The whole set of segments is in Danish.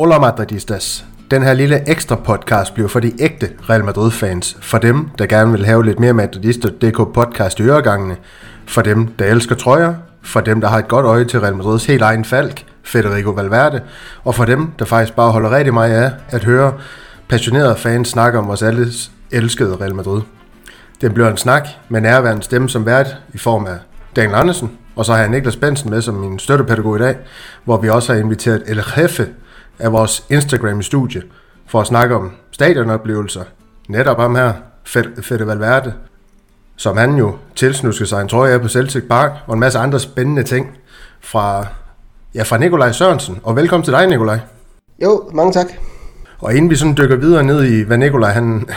Hola Madridistas. Den her lille ekstra podcast bliver for de ægte Real Madrid-fans. For dem, der gerne vil have lidt mere Madridista.dk podcast i øregangene. For dem, der elsker trøjer. For dem, der har et godt øje til Real Madrids helt egen falk, Federico Valverde. Og for dem, der faktisk bare holder rigtig meget af at høre passionerede fans snakke om vores alles elskede Real Madrid. Den bliver en snak med nærværende stemme som vært i form af Daniel Andersen, og så har jeg Niklas Bensen med som min støttepædagog i dag, hvor vi også har inviteret El Jefe af vores Instagram-studie for at snakke om stadionoplevelser. Netop ham her, Fede Valverde, som han jo tilsnuskede sig en trøje af på Celtic Park, og en masse andre spændende ting fra, ja, fra Nikolaj Sørensen. Og velkommen til dig, Nikolaj. Jo, mange tak. Og inden vi sådan dykker videre ned i, hvad Nikolaj han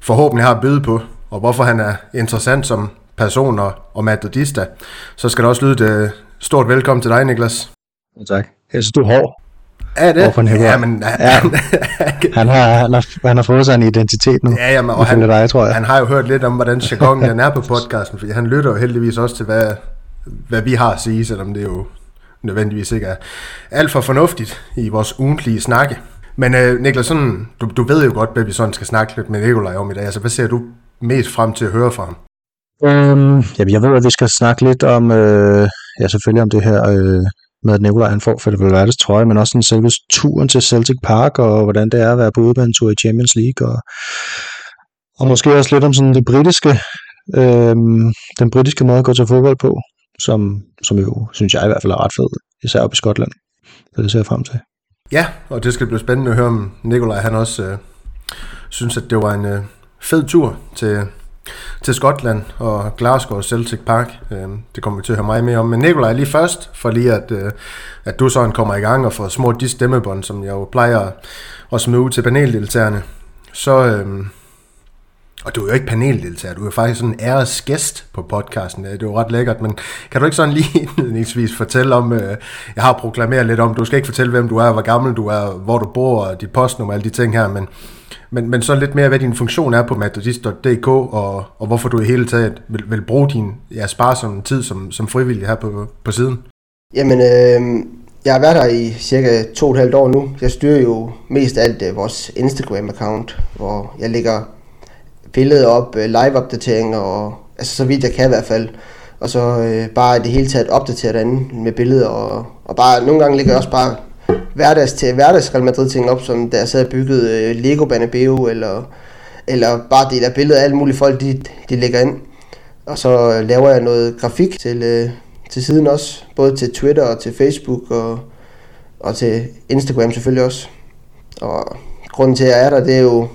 forhåbentlig har at byde på, og hvorfor han er interessant som person og, og så skal der også lyde et øh, stort velkommen til dig, Niklas. Tak. Jeg synes, du er hård. Er det? Hvorfor ja, men, ja. han, har, han, har, han har fået sig en identitet nu. Ja, jamen, og han, dig, tror jeg. han har jo hørt lidt om, hvordan jargonen den er på podcasten, fordi han lytter jo heldigvis også til, hvad, hvad vi har at sige, selvom det jo nødvendigvis ikke er alt for fornuftigt i vores ugentlige snakke. Men øh, Niklas, sådan, du, du ved jo godt, hvad vi sådan skal snakke lidt med Nikolaj om i dag. Altså, hvad ser du mest frem til at høre fra ham? Øhm, jamen, jeg ved, at vi skal snakke lidt om, øh, ja, selvfølgelig om det her øh, med, at Nikolaj han får Fede Valverdes trøje, men også den selve turen til Celtic Park, og hvordan det er at være på udebanetur i Champions League, og, og måske også lidt om sådan det britiske, øh, den britiske måde at gå til fodbold på, som, som jo, synes jeg i hvert fald er ret fed, især op i Skotland. Så det ser jeg frem til. Ja, og det skal blive spændende at høre om Nikolaj, han også øh, synes, at det var en øh, fed tur til, til Skotland og Glasgow og Celtic Park. Øh, det kommer vi til at høre meget mere om. Men Nikolaj, lige først, for lige at, øh, at du sådan kommer i gang og får små de stemmebånd, som jeg jo plejer at smide ud til paneldeltagerne, så... Øh, og du er jo ikke paneldeltager, du er faktisk sådan en æresgæst på podcasten. Det er jo ret lækkert, men kan du ikke sådan lige indledningsvis fortælle om, øh, jeg har proklameret lidt om, du skal ikke fortælle, hvem du er, hvor gammel du er, hvor du bor, og dit postnummer, alle de ting her, men, men, men så lidt mere, hvad din funktion er på matadist.dk, og, og hvorfor du i hele taget vil, vil bruge din ja, sparsomme tid som, som frivillig her på, på siden. Jamen, øh, jeg har været her i cirka to og et halvt år nu. Jeg styrer jo mest alt øh, vores Instagram-account, hvor jeg lægger billeder op, øh, live-opdateringer, og, altså så vidt jeg kan i hvert fald. Og så øh, bare i det hele taget opdatere derinde med billeder, og, og bare nogle gange ligger jeg også bare hverdags til hverdags Real Madrid ting op, som der sad bygget øh, Lego Banabeo, eller, eller bare det der billeder af alle mulige folk, de, de lægger ind. Og så laver jeg noget grafik til, øh, til siden også, både til Twitter og til Facebook og, og til Instagram selvfølgelig også. Og grunden til, at jeg er der, det er jo,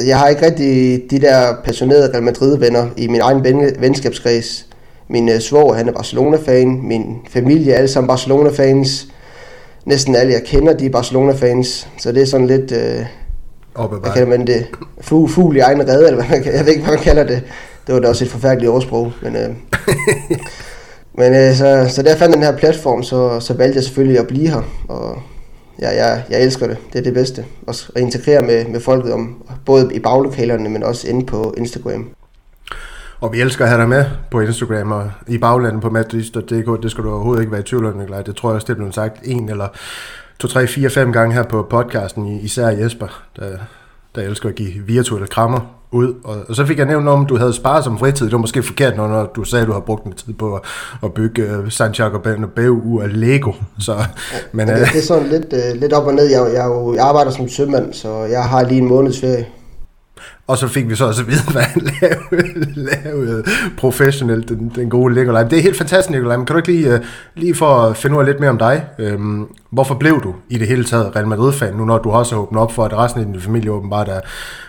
jeg har ikke rigtig de der passionerede Real Madrid-venner i min egen ven, venskabskreds. Min uh, svor, han er Barcelona-fan. Min familie er alle sammen Barcelona-fans. Næsten alle, jeg kender, de er Barcelona-fans. Så det er sådan lidt... Uh, hvad kalder man det? Fugl, fugl i egen redde, eller hvad man, jeg ved ikke, hvad man kalder det. Det var da også et forfærdeligt ordsprog. Men, uh, men uh, så, så der fandt den her platform, så, så valgte jeg selvfølgelig at blive her. Og ja, jeg, jeg elsker det. Det er det bedste. Også at integrere med, med folket, om, både i baglokalerne, men også inde på Instagram. Og vi elsker at have dig med på Instagram og i baglandet på madridist.dk. Det skal du overhovedet ikke være i tvivl om, Nikolaj. Det tror jeg også, det er blevet sagt en eller to, tre, fire, fem gange her på podcasten, især Jesper, der, der elsker at give virtuelle krammer ud. Og, og så fik jeg nævnt om, du havde sparet som fritid. Det var måske forkert, når du sagde, at du har brugt en tid på at, at bygge uh, Santiago Bernabeu af Lego. Så, men, det, uh, det er sådan lidt, uh, lidt op og ned. Jeg, jeg, jeg arbejder som sømand, så jeg har lige en måneds ferie. Og så fik vi så også at vide, hvad han lavede, lavede professionelt, den, den gode Nikolaj. Det er helt fantastisk, Nikolaj. Men kan du ikke lige, lige for at finde ud af lidt mere om dig, øhm, hvorfor blev du i det hele taget Real Madrid-fan, nu når du også har åbnet op for, at resten af din familie åbenbart er,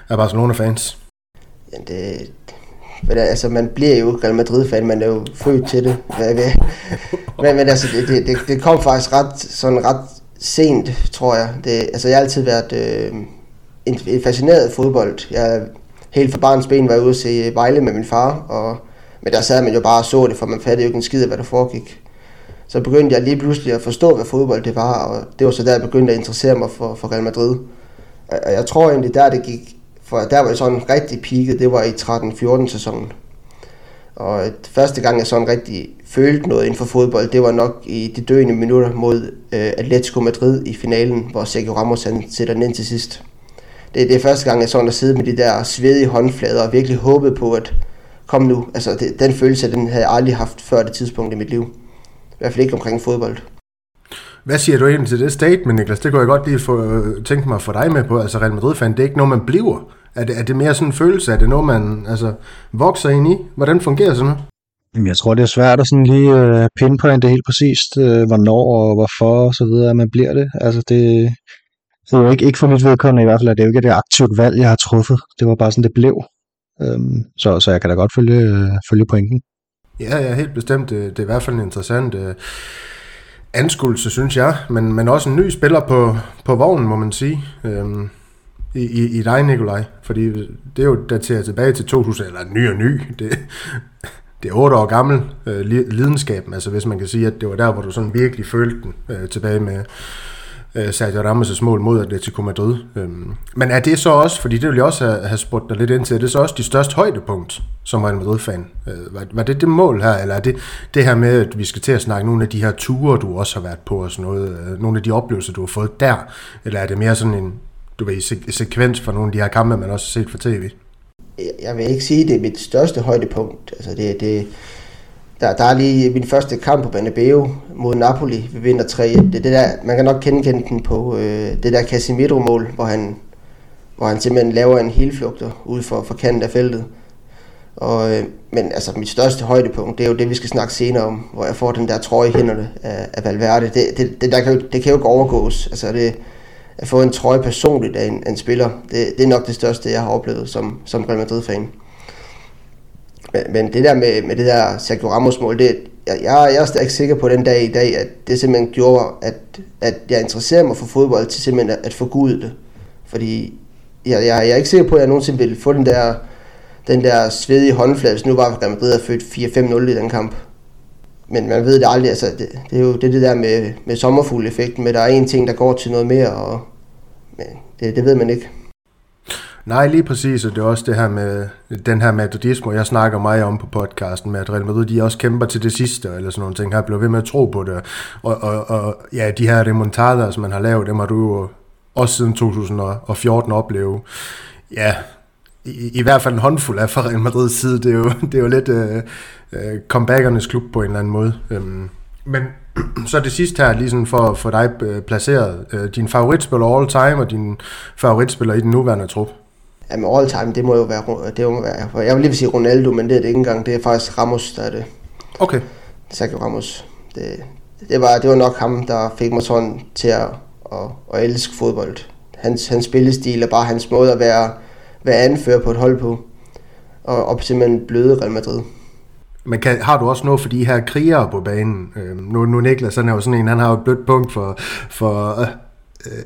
er Barcelona-fans? Ja, det, men altså, man bliver jo Real Madrid-fan, man er jo født til det. Men, men altså, det, det, det kom faktisk ret, sådan ret sent, tror jeg. Det, altså, jeg har altid været øh, en, en fascineret af fodbold. Jeg helt fra barns ben var ude at se Vejle med min far, og, men der sad man jo bare og så det, for man fattede jo ikke en skid af, hvad der foregik. Så begyndte jeg lige pludselig at forstå, hvad fodbold det var, og det var så der, jeg begyndte at interessere mig for, for Real Madrid. Og jeg tror egentlig, der det gik for der var jeg sådan rigtig peaked, det var i 13-14 sæsonen. Og første gang jeg sådan rigtig følte noget inden for fodbold, det var nok i de døende minutter mod øh, Atletico Madrid i finalen, hvor Sergio Ramos han sætter den ind til sidst. Det, det er første gang, jeg sådan har siddet med de der svedige håndflader og virkelig håbet på, at kom nu. Altså det, den følelse, den havde jeg aldrig haft før det tidspunkt i mit liv. I hvert fald ikke omkring fodbold. Hvad siger du egentlig til det statement, Niklas? Det kunne jeg godt lige få, tænke mig at få dig med på. Altså Real Madrid-fan, det er ikke noget, man bliver. Er det, er det mere sådan en følelse? Er det noget, man altså, vokser ind i? Hvordan fungerer sådan noget? Jamen, jeg tror, det er svært at sådan lige uh, pinpointe helt præcist, uh, hvornår og hvorfor og så videre, at man bliver det. Altså, det, det er jo ikke, ikke for mit vedkommende i hvert fald, at det er jo ikke det aktivt valg, jeg har truffet. Det var bare sådan, det blev. Um, så, så jeg kan da godt følge, uh, følge pointen. Ja, ja, helt bestemt. Det, det er i hvert fald en interessant uh, anskuelse, synes jeg. Men, men også en ny spiller på, på vognen, må man sige. øhm, i, i, i dig, Nikolaj. Fordi det er jo dateret tilbage til 2000, eller ny og ny. Det, det er otte år gammel øh, lidenskaben, altså hvis man kan sige, at det var der, hvor du sådan virkelig følte den øh, tilbage med øh, Sergio Ramos' mål mod Atletico Madrid. Øhm, men er det så også, fordi det vil jeg også have, have spurgt dig lidt ind til, er det så også de største højdepunkt som Real Madrid-fan? Øh, var, var det det mål her, eller er det det her med, at vi skal til at snakke nogle af de her ture, du også har været på, og sådan noget, øh, nogle af de oplevelser, du har fået der, eller er det mere sådan en, du ved, se- sekvens fra nogle af de her kampe, man også har set for tv? jeg vil ikke sige, at det er mit største højdepunkt. Altså det, det, der, der er lige min første kamp på Banabeo mod Napoli. Vi vinder 3 Det, det der, man kan nok genkende den på øh, det der Casemiro-mål, hvor han, hvor han simpelthen laver en helflugter ud for, for kanten af feltet. Og, øh, men altså, mit største højdepunkt, det er jo det, vi skal snakke senere om, hvor jeg får den der trøje i hænderne af, af Valverde. Det, det, det, der kan jo, det kan jo ikke overgås. Altså, det, at få en trøje personligt af en, en spiller, det, det er nok det største, jeg har oplevet som, som Real Madrid-fan. Men, men det der med, med det der Sergio Ramos-mål, det, jeg, jeg er ikke sikker på den dag i dag, at det simpelthen gjorde, at, at jeg interesserer mig for fodbold til simpelthen at, at forgude det. Fordi jeg, jeg, jeg er ikke sikker på, at jeg nogensinde ville få den der, den der svedige håndflade, hvis nu bare Real Madrid havde født 4-5-0 i den kamp men man ved det aldrig, altså det, det er jo det, det der med, med sommerfugleffekten, med der er en ting, der går til noget mere, og men det, det ved man ikke. Nej, lige præcis, og det er også det her med den her metodisme, jeg snakker meget om på podcasten, med at Real Madrid, de også kæmper til det sidste, eller sådan nogle ting, har blevet ved med at tro på det, og, og, og ja, de her remontader, som man har lavet, dem har du jo også siden 2014 oplevet. Ja, i, i hvert fald en håndfuld af fra Real Madrids side. Det er jo, det er jo lidt øh, øh, comebackernes klub på en eller anden måde. Øhm, men så det sidste her, lige sådan for, for dig øh, placeret. Øh, din favoritspiller all time, og din favoritspiller i den nuværende trup? Jamen all time, det må jo være, det må være jeg vil lige sige Ronaldo, men det er det ikke engang. Det er faktisk Ramos, der er det. Okay. Sergio Ramos. Det, det, var, det var nok ham, der fik mig sådan til at, at, at elske fodbold. Hans, hans spillestil og bare hans måde at være være anfører på et hold på, og, og simpelthen bløde Real Madrid. Men kan, har du også noget for de her krigere på banen? Øh, nu, nu Niklas, han er jo sådan en, han har jo et blødt punkt for, for øh,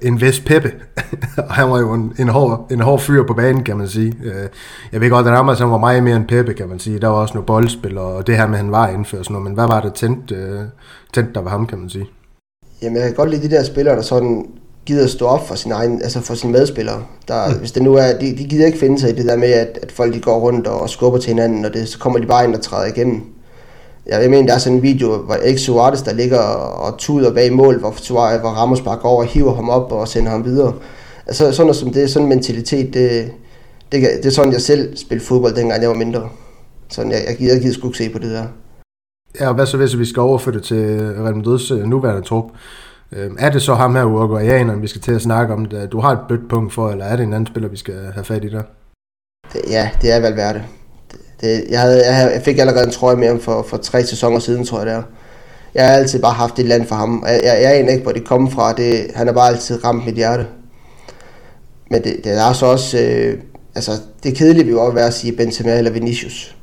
en Vest Peppe. og han var jo en, en, hård, en hård fyr på banen, kan man sige. Øh, jeg ved godt, at Ramos han var meget mere end Peppe, kan man sige. Der var også noget boldspil, og det her med, at han var indført sådan noget. Men hvad var det tændt, øh, tændt der var ham, kan man sige? Jamen, jeg kan godt lide de der spillere, der sådan gider stå op for sin egen, altså for sine medspillere. Der, mm. Hvis det nu er, de, de gider ikke finde sig i det der med, at, at folk de går rundt og skubber til hinanden, og det, så kommer de bare ind og træder igennem. Jeg, mener, der er sådan en video, hvor ikke Suarez, der ligger og tuder bag mål, hvor, Suarez, hvor Ramos bare går og hiver ham op og sender ham videre. Altså sådan noget som det, sådan en mentalitet, det, det, det er sådan, jeg selv spillede fodbold, dengang jeg var mindre. Sådan, jeg, jeg gider, jeg gider sgu ikke se på det der. Ja, og hvad så hvis vi skal overføre det til Real Madrid's øh, nuværende trup? Øh, er det så ham her, Uruguayaneren, vi skal til at snakke om, det, du har et blødt punkt for, eller er det en anden spiller, vi skal have fat i der? Ja, det er Valverde. Det, jeg, havde, jeg, fik allerede en trøje med ham for, for tre sæsoner siden, tror jeg det er. Jeg har altid bare haft et land for ham. Jeg, jeg, jeg aner ikke, hvor det kommer fra. Det, han har bare altid ramt mit hjerte. Men det, det er så også... Øh, altså, det kedelige vil jo også være at sige Benzema eller Vinicius.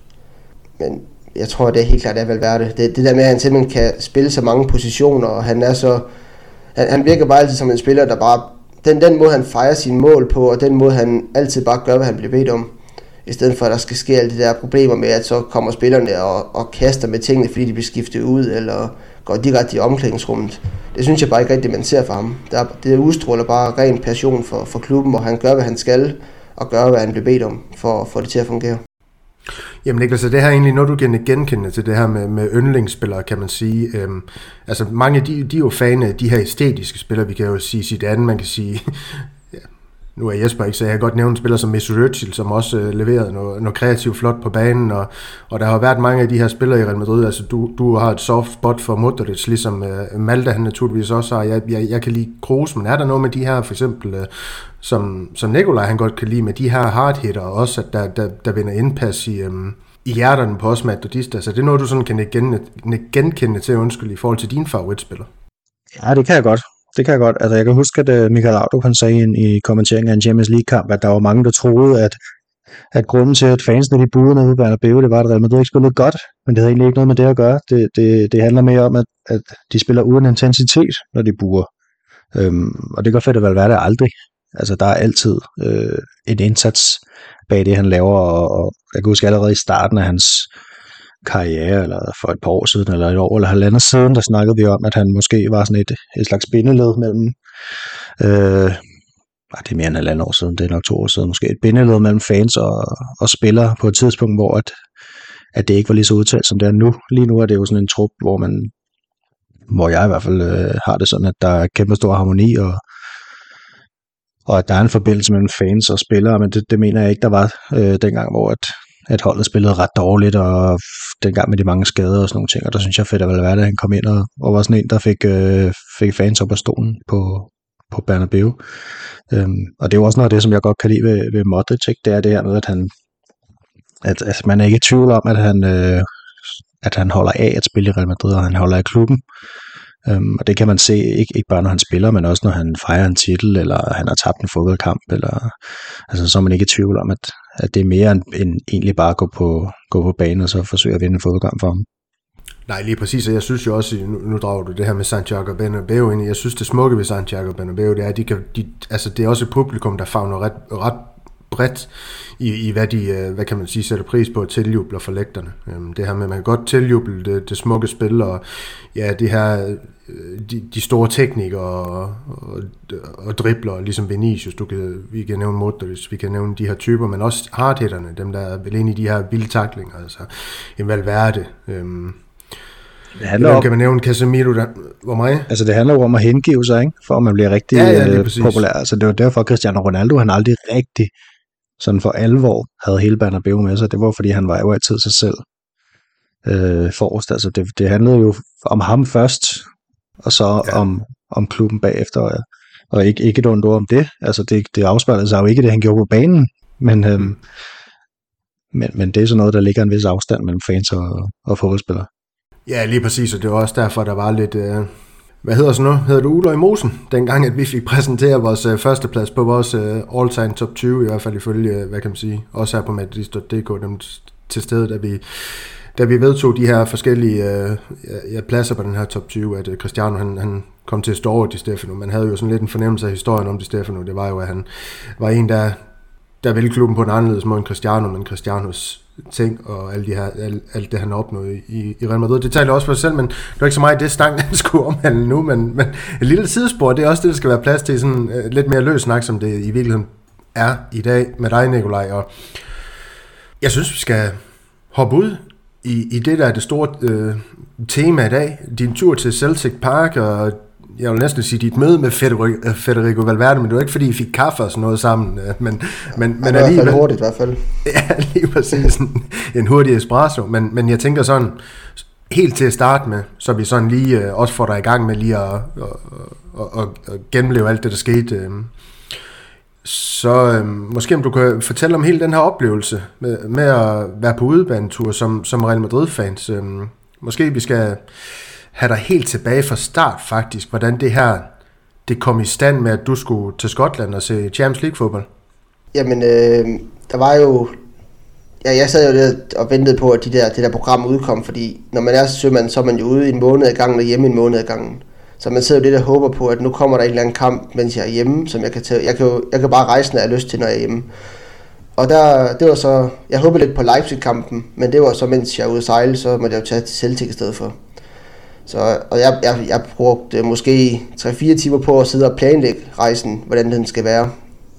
Men jeg tror, det er helt klart, det er det. Det, det der med, at han simpelthen kan spille så mange positioner, og han er så han, han virker bare altid som en spiller, der bare, den, den måde han fejrer sine mål på, og den måde han altid bare gør, hvad han bliver bedt om, i stedet for at der skal ske alle de der problemer med, at så kommer spillerne og, og kaster med tingene, fordi de bliver skiftet ud, eller går direkte i omklædningsrummet. Det synes jeg bare ikke rigtigt, man ser for ham. Der, det udstråler bare ren passion for, for klubben, og han gør, hvad han skal, og gør, hvad han bliver bedt om, for at få det til at fungere. Jamen Niklas, det her er egentlig noget, du kan genkende til det her med, med yndlingsspillere, kan man sige. Øhm, altså mange, de, de er jo fan af de her æstetiske spillere, vi kan jo sige sit andet, man kan sige, nu er Jesper ikke, så jeg kan godt nævne en spiller som Mesut Özil, som også øh, leverede noget, noget kreativt flot på banen, og, og der har været mange af de her spillere i Real Madrid, altså du, du har et soft spot for Modric, ligesom øh, Malta han naturligvis også har, jeg, jeg, jeg kan lide Kroos, men er der noget med de her, for eksempel, øh, som, som Nikolaj han godt kan lide, med de her hard hitter, også at der, der, der vinder indpas i, øh, i hjerterne på os madridista, så altså, det er noget, du sådan kan genkende, genkende til, undskyld, i forhold til din favoritspiller. Ja, det kan jeg godt det kan jeg godt. Altså, jeg kan huske, at øh, Michael Laudrup han sagde i kommenteringen af en Champions League-kamp, at der var mange, der troede, at, at grunden til, at fansene de buede nede ved Bernabeu, det var, at Real Madrid ikke spillede godt, men det havde egentlig ikke noget med det at gøre. Det, det, det handler mere om, at, at de spiller uden intensitet, når de buer. Øhm, og det gør fedt at være det aldrig. Altså, der er altid øh, en indsats bag det, han laver, og, og jeg kan huske allerede i starten af hans karriere, eller for et par år siden, eller et år eller halvandet siden, der snakkede vi om, at han måske var sådan et, et slags bindeled mellem, øh, ah, det er mere end halvandet år siden, det er nok to år siden, måske et bindeled mellem fans og, og spillere på et tidspunkt, hvor at, at det ikke var lige så udtalt, som det er nu. Lige nu er det jo sådan en trup, hvor man, hvor jeg i hvert fald øh, har det sådan, at der er kæmpe stor harmoni, og, og at der er en forbindelse mellem fans og spillere, men det, det mener jeg ikke, der var øh, dengang, hvor at, at holdet spillede ret dårligt, og dengang med de mange skader og sådan nogle ting, og der synes jeg fedt at være, at han kom ind og, og var sådan en, der fik, øh, fik fans op af stolen på, på Bernabeu. Øhm, og det er jo også noget af det, som jeg godt kan lide ved, ved Modric, ikke? det er det her med, at han at, at man er ikke i tvivl om, at han, øh, at han holder af at spille i Real Madrid, og han holder af klubben. Øhm, og det kan man se, ikke, ikke bare når han spiller, men også når han fejrer en titel, eller han har tabt en fodboldkamp, eller, altså, så er man ikke i tvivl om, at, at det er mere end, end egentlig bare at gå på, gå på banen og så forsøge at vinde en fodboldkamp for ham. Nej, lige præcis, og jeg synes jo også, nu, nu drager du det her med Santiago Bernabeu ind jeg synes det smukke ved Santiago Bernabeu, det er, at de kan, de, altså, det er også et publikum, der fagner ret, ret bredt i, i hvad de, øh, hvad kan man sige, sætter pris på at tiljuble for lægterne. Øhm, det her med, at man kan godt tiljuble det, det smukke spil, og ja, det her, de, de store teknikere og, og, og dribler, ligesom Vinicius, du kan, vi kan nævne Modric, vi kan nævne de her typer, men også hardhitterne, dem der er vel inde i de her vilde taklinger, altså en Valverde, øhm, det handler om, kan man nævne Casemiro, der, hvor meget? Altså det handler jo om at hengive sig, ikke? for at man bliver rigtig ja, ja, øh, populær. Altså det var derfor Cristiano Ronaldo, han aldrig rigtig sådan for alvor havde hele Bernabeu med sig, det var fordi han var jo altid sig selv øh, forrest. Altså det, det handlede jo om ham først, og så ja. om, om klubben bagefter. Og, og ikke, ikke et ondt ord om det. Altså det, det afspejlede sig jo ikke det, han gjorde på banen, men, øhm, mm. men, men det er sådan noget, der ligger en vis afstand mellem fans og, og fodboldspillere. Ja, lige præcis, og det var også derfor, der var lidt... Øh hvad hedder så nu? Hedder du Ulo i Mosen? Dengang, at vi fik præsenteret vores øh, førsteplads på vores øh, all-time top 20, i hvert fald ifølge, øh, hvad kan man sige, også her på madridist.dk, dem til stede, da vi, da vi vedtog de her forskellige øh, ja, pladser på den her top 20, at øh, Cristiano han, han kom til at stå over Di Stefano. Man havde jo sådan lidt en fornemmelse af historien om Di Stefano. Det var jo, at han var en, der, der ville klubben på en anderledes måde end Cristiano, men Cristianos ting og alle de her, alt, alt det, han har opnået i, i Real Madrid. Det taler også for sig selv, men det var ikke så meget det stang, den skulle omhandle nu, men, men et lille sidespor, det er også det, der skal være plads til sådan uh, lidt mere løs snak, som det i virkeligheden er i dag med dig, Nikolaj. Og jeg synes, vi skal hoppe ud i, i det, der er det store øh, tema i dag. Din tur til Celtic Park og jeg vil næsten sige, dit møde med Federico, Federico Valverde, men det var ikke, fordi I fik kaffe og sådan noget sammen. Øh, men, men, men det var alligevel, hurtigt i hvert fald. Ja, lige præcis. En, en hurtig espresso. Men, men jeg tænker sådan, helt til at starte med, så vi sådan lige øh, også får dig i gang med lige at, at, at, at, at gennemleve alt det, der skete. Øh. Så øhm, måske om du kan fortælle om hele den her oplevelse med, med at være på udebanetur som, som Real Madrid-fans. Øhm, måske vi skal have dig helt tilbage fra start faktisk, hvordan det her det kom i stand med, at du skulle til Skotland og se Champions League fodbold? Jamen, øh, der var jo... Ja, jeg sad jo der og ventede på, at de der, det der program udkom, fordi når man er sømand, så er man jo ude i en måned ad gangen og hjemme en måned ad gangen. Så man sidder jo lidt og håber på, at nu kommer der en eller anden kamp, mens jeg er hjemme, som jeg kan tage. Jeg kan, jo, jeg kan bare rejse, når jeg har lyst til, når jeg er hjemme. Og der, det var så, jeg håbede lidt på Leipzig-kampen, men det var så, mens jeg er ude at sejle, så måtte jeg jo tage til Celtic i stedet for. Så, og jeg, jeg, jeg brugte måske 3-4 timer på at sidde og planlægge rejsen, hvordan den skal være.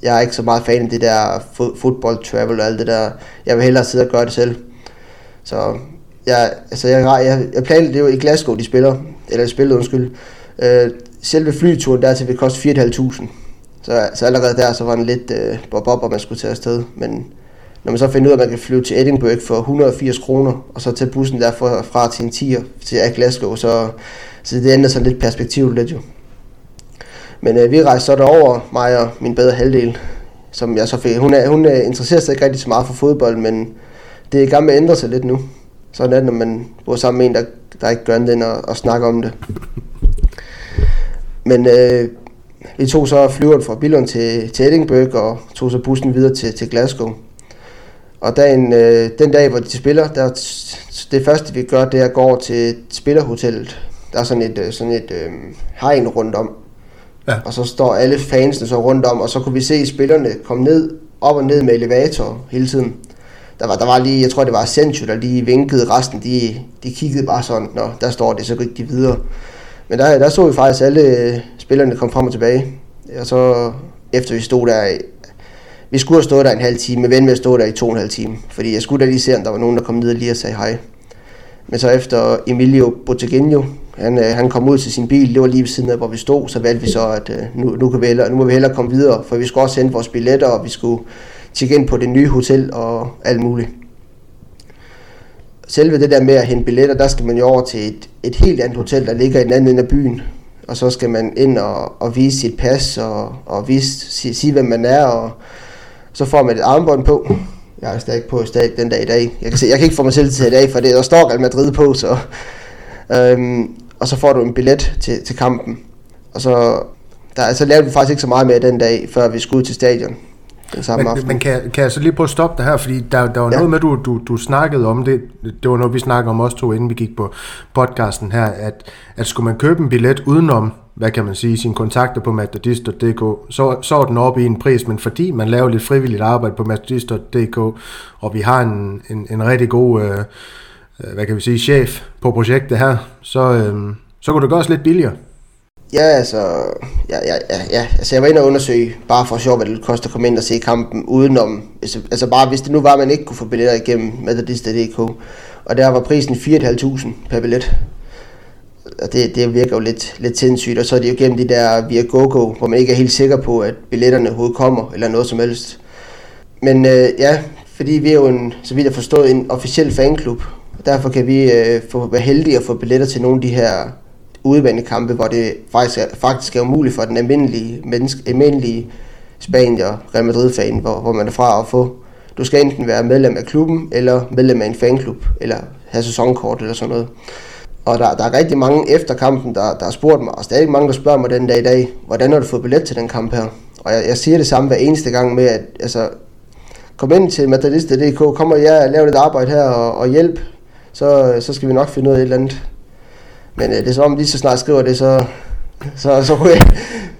jeg er ikke så meget fan af det der football travel og alt det der. Jeg vil hellere sidde og gøre det selv. Så jeg, altså jeg, jeg, jeg planlede det jo i Glasgow, de spiller, eller spillede, undskyld. Øh, selve flyturen dertil vil koste 4.500. Så, så allerede der, så var den lidt øh, bob op, og man skulle tage afsted. Men når man så finder ud af, at man kan flyve til Edinburgh for 180 kroner, og så tage bussen derfra fra til en tier til Glasgow, så, så det ændrer sig lidt perspektivet lidt jo. Men øh, vi rejste så derover, mig og min bedre halvdel, som jeg så fik. Hun, er, hun øh, er sig ikke rigtig så meget for fodbold, men det er i gang med at ændre sig lidt nu. Sådan er det, når man bor sammen med en, der, der ikke gør andet end at, at snakke om det. Men øh, vi tog så flyveren fra Billund til, til Edinburgh og tog så bussen videre til, til Glasgow. Og dagen, øh, den dag, hvor de spiller, der, det første vi gør, det er at gå over til spillerhotellet. Der er sådan et, øh, sådan et øh, hegn rundt om. Ja. Og så står alle fansene så rundt om, og så kunne vi se spillerne komme ned, op og ned med elevator hele tiden. Der var, der var lige, jeg tror det var Asensio, der lige vinkede resten, de, de kiggede bare sådan, når der står det, så gik de videre. Men der, der så vi faktisk alle øh, spillerne kom frem og tilbage. Og så efter vi stod der, øh, vi skulle have stået der en halv time, men vendte med at stå der i to og en halv time. Fordi jeg skulle da lige se, om der var nogen, der kom ned og lige og sagde hej. Men så efter Emilio Botteguino, han, øh, han kom ud til sin bil, det var lige ved siden af, hvor vi stod, så valgte vi så, at nu, nu, kan vi hellere, nu må vi hellere komme videre, for vi skulle også sende vores billetter, og vi skulle tjekke ind på det nye hotel og alt muligt. Selve det der med at hente billetter, der skal man jo over til et, et helt andet hotel, der ligger i den anden ende af byen. Og så skal man ind og, og vise sit pas og, og vise, sige, sige, hvem man er, og så får man et armbånd på. Jeg er stadig på stadig den dag i dag. Jeg kan, se, jeg kan ikke få mig selv til i dag, for det, der står Real Madrid på, så... Øhm, og så får du en billet til, til kampen. Og så, der, så lavede vi faktisk ikke så meget mere den dag, før vi skulle ud til stadion den samme men, aften. Men kan, kan jeg så lige prøve at stoppe det her, fordi der, der var ja. noget med, du, du, du snakkede om det, det var noget, vi snakkede om også to, inden vi gik på podcasten her, at, at skulle man købe en billet udenom, hvad kan man sige, sine kontakter på matadist.dk, så, så er den oppe i en pris, men fordi man laver lidt frivilligt arbejde på matadist.dk, og vi har en, en, en rigtig god, øh, øh, hvad kan vi sige, chef på projektet her, så, øh, så kunne det gøres lidt billigere. Ja, altså, ja, ja, ja, ja. Altså, jeg var inde og undersøge, bare for sjov, hvad det koster at komme ind og se kampen udenom. Altså, altså bare hvis det nu var, at man ikke kunne få billetter igennem Methodist.dk. Og der var prisen 4.500 per billet. Og det, det virker jo lidt, lidt sindssygt. Og så er det jo gennem de der via GoGo, hvor man ikke er helt sikker på, at billetterne overhovedet kommer, eller noget som helst. Men øh, ja, fordi vi er jo en, så vidt jeg forstået, en officiel fanklub. Derfor kan vi øh, få, være heldige at få billetter til nogle af de her udebanekampe, hvor det faktisk er, faktisk er umuligt for den almindelige, menneske, almindelige Spanier, Real Madrid-fan, hvor, hvor man er fra at få. Du skal enten være medlem af klubben, eller medlem af en fanklub, eller have sæsonkort eller sådan noget. Og der, der er rigtig mange efter kampen, der, der har spurgt mig, og stadig mange, der spørger mig den dag i dag, hvordan har du fået billet til den kamp her? Og jeg, jeg siger det samme hver eneste gang med, at altså, kom ind til Madridista.dk, kom og jeg laver lidt arbejde her og, og hjælp, så, så skal vi nok finde ud af et eller andet men øh, det er som om, lige så snart skriver det, så, så, så, så,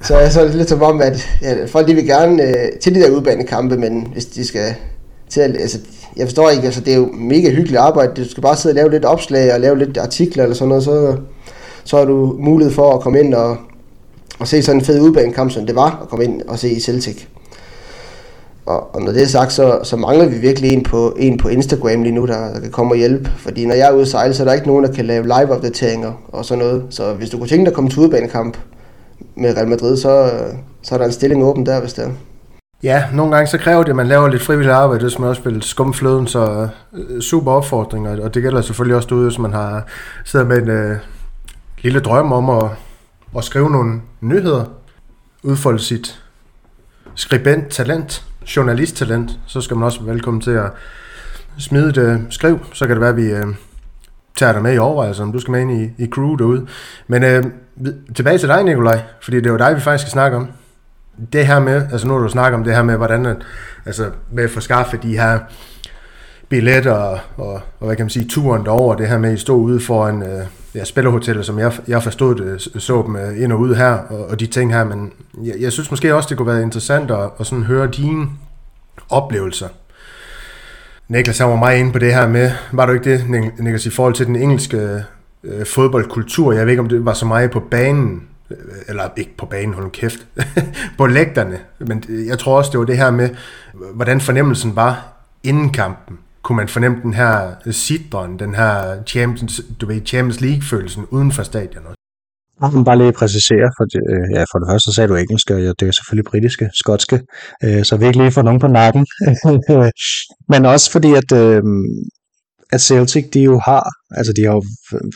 så, så er det lidt som om, at ja, folk de vil gerne øh, til de der udbanekampe, men hvis de skal til at, altså, jeg forstår ikke, altså det er jo mega hyggeligt arbejde, du skal bare sidde og lave lidt opslag og lave lidt artikler eller sådan noget, så, så har du mulighed for at komme ind og, og se sådan en fed udbanekamp, som det var at komme ind og se i Celtic. Og, og når det er sagt, så, så mangler vi virkelig en på, en på Instagram lige nu, der, der kan komme og hjælpe. Fordi når jeg er ude at sejle, så er der ikke nogen, der kan lave live-opdateringer og sådan noget. Så hvis du kunne tænke dig at komme til udebanekamp med Real Madrid, så, så er der en stilling åben der, hvis det er. Ja, nogle gange så kræver det, at man laver lidt frivilligt arbejde, hvis man også vil skumfløden, så uh, super opfordring, og det gælder selvfølgelig også derude, hvis man har sidder med en uh, lille drøm om at, at skrive nogle nyheder, udfolde sit skribent talent, journalisttalent, så skal man også være velkommen til at smide et øh, skriv, så kan det være, at vi øh, tager dig med i overvejelser, altså, om du skal med ind i, i crew derude. Men øh, tilbage til dig, Nikolaj, fordi det er jo dig, vi faktisk skal snakke om. Det her med, altså nu har du snakket om det her med, hvordan, altså med at få skaffet de her billetter og, og, og hvad kan man sige, turen derover, det her med at stod ude foran øh, ja, spillerhotellet, som jeg, jeg forstod det, så dem øh, ind og ud her, og, og de ting her, men jeg, jeg synes måske også, det kunne være interessant at, at sådan høre dine oplevelser. Niklas han var meget inde på det her med, var du ikke det, Niklas, i forhold til den engelske øh, fodboldkultur? Jeg ved ikke, om det var så meget på banen, øh, eller ikke på banen, hold kæft, på lægterne. Men øh, jeg tror også, det var det her med, hvordan fornemmelsen var inden kampen. Kunne man fornemme den her sidron, den her Champions, du ved, Champions League-følelsen uden for stadionet? Jeg vil bare lige præcisere, for det, øh, ja, for det første sagde du engelsk, og det er selvfølgelig britiske, skotske, øh, så vi ikke lige får nogen på nakken. Men også fordi, at, øh, at Celtic, de jo har, altså de har jo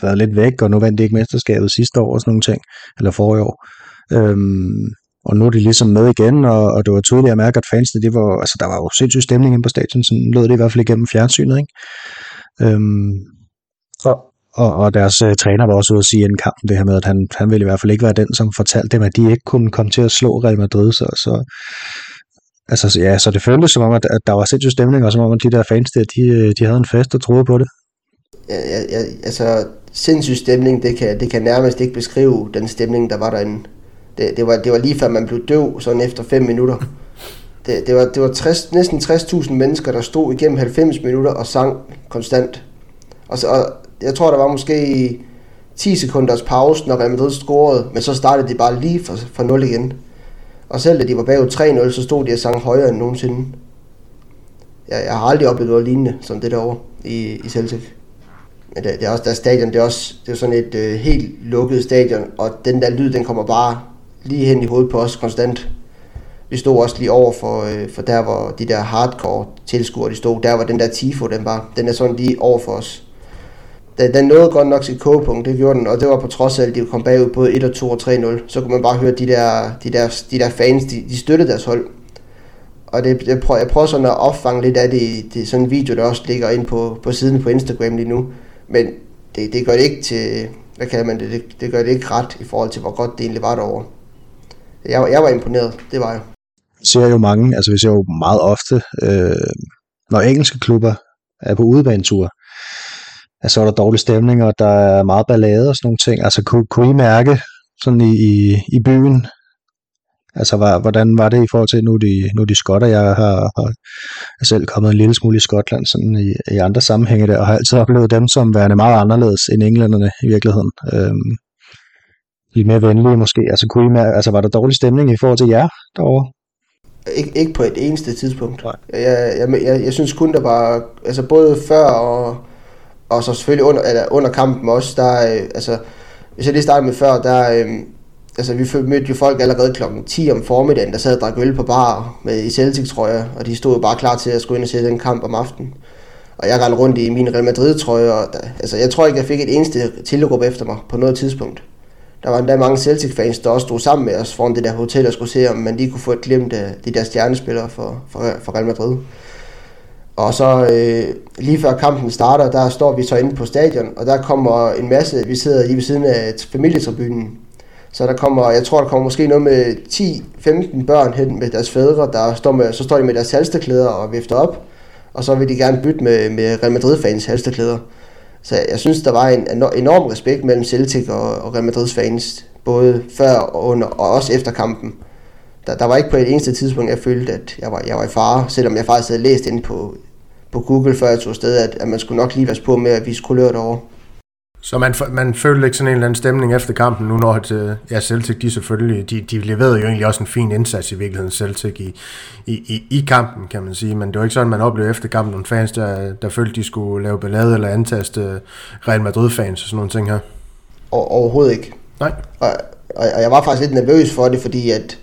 været lidt væk, og nu vandt de ikke mesterskabet sidste år og sådan nogle ting, eller forrige år. Øhm, og nu er de ligesom med igen, og, og det var tydeligt at mærke, at fansene, det var, altså der var jo sindssygt stemning inde på stadion, sådan lød det i hvert fald igennem fjernsynet, ikke? Øhm, og, og, og deres uh, træner var også ude at sige inden kampen det her med, at han, han ville i hvert fald ikke være den, som fortalte dem, at de ikke kunne komme til at slå Real Madrid. Så, så, altså, ja, så det føltes som om, at, at der var sindssygt stemning, og som om, at de der fans der, de, øh, de havde en fest og troede på det. Ja, ja, ja, altså, sindssyg stemning, det kan, det kan nærmest ikke beskrive den stemning, der var derinde. Det, det, var, det var lige før man blev døv, sådan efter 5 minutter. Det, det var, det var 60, næsten 60.000 mennesker, der stod igennem 90 minutter og sang konstant. Og, så, og jeg tror, der var måske 10 sekunders pause, når Real Madrid scorede, men så startede de bare lige fra, fra 0 igen. Og selv da de var bagud 3-0, så stod de og sang højere end nogensinde. Jeg, jeg har aldrig oplevet noget lignende som det derovre i, i Celtic. Men det, det er også der stadion, det er også det er sådan et øh, helt lukket stadion, og den der lyd, den kommer bare lige hen i hovedet på os konstant. Vi stod også lige over for, øh, for der, hvor de der hardcore tilskuere, de stod. Der var den der tifo, den var, den er sådan lige over for os. Den, den nåede godt nok sit kogepunkt, det gjorde den, og det var på trods af, at de kom bagud både 1 og 2 og 3-0. Så kunne man bare høre, de der, de der, de der fans, de, de støttede deres hold. Og det, jeg, prøver, jeg prøver sådan at opfange lidt af det, det sådan en video, der også ligger ind på, på siden på Instagram lige nu. Men det, det gør det ikke til, hvad kalder man det, det, det gør det ikke ret i forhold til, hvor godt det egentlig var derovre jeg, jeg var imponeret, det var jeg. Vi ser jo mange, altså vi ser jo meget ofte, øh, når engelske klubber er på udebanetur, altså er der dårlig stemning, og der er meget ballade og sådan nogle ting. Altså kunne, kunne I mærke sådan i, i, i byen, Altså, var, hvordan var det i forhold til, nu de, nu de skotter, jeg har, har er selv kommet en lille smule i Skotland, sådan i, i andre sammenhænge der, og har altid oplevet dem som værende meget anderledes end englænderne i virkeligheden. Øhm, lidt mere venlige måske? Altså, kunne I mere, altså var der dårlig stemning i forhold til jer derovre? Ik- ikke på et eneste tidspunkt. Nej. Jeg, jeg, jeg, jeg synes kun, der var, altså både før og, og så selvfølgelig under, eller under kampen også, der, øh, altså, hvis jeg lige starter med før, der, øh, altså vi mødte jo folk allerede klokken 10 om formiddagen, der sad og drak øl på bar med i Celtic, tror jeg, og de stod jo bare klar til at skulle ind og se den kamp om aftenen. Og jeg rendte rundt i min Real Madrid-trøje, og der, altså jeg tror ikke, jeg fik et eneste tilråb efter mig på noget tidspunkt. Der var endda mange Celtic-fans, der også stod sammen med os foran det der hotel og skulle se, om man lige kunne få et glimt af de der stjernespillere for, for, for Real Madrid. Og så øh, lige før kampen starter, der står vi så inde på stadion, og der kommer en masse, vi sidder lige ved siden af familietribunen. Så der kommer, jeg tror der kommer måske noget med 10-15 børn hen med deres fædre, der står med, så står de med deres halsterklæder og vifter op. Og så vil de gerne bytte med, med Real Madrid-fans halsterklæder. Så jeg synes, der var en enorm respekt mellem Celtic og, og Real Madrids fans, både før og under, og også efter kampen. Der, der var ikke på et eneste tidspunkt, jeg følte, at jeg var, jeg var i fare, selvom jeg faktisk havde læst ind på, på Google, før jeg tog afsted, at, at man skulle nok lige være på med at vise kulør derovre. Så man, man følte ikke sådan en eller anden stemning efter kampen, nu når at, øh, ja, Celtic, de selvfølgelig, de, de leverede jo egentlig også en fin indsats i virkeligheden, Celtic, i, i, i, i kampen, kan man sige, men det var ikke sådan, man oplevede efter kampen nogle fans, der, der følte, de skulle lave ballade eller antaste Real Madrid-fans og sådan nogle ting her. Og, overhovedet ikke. Nej. Og, og, og jeg var faktisk lidt nervøs for det, fordi at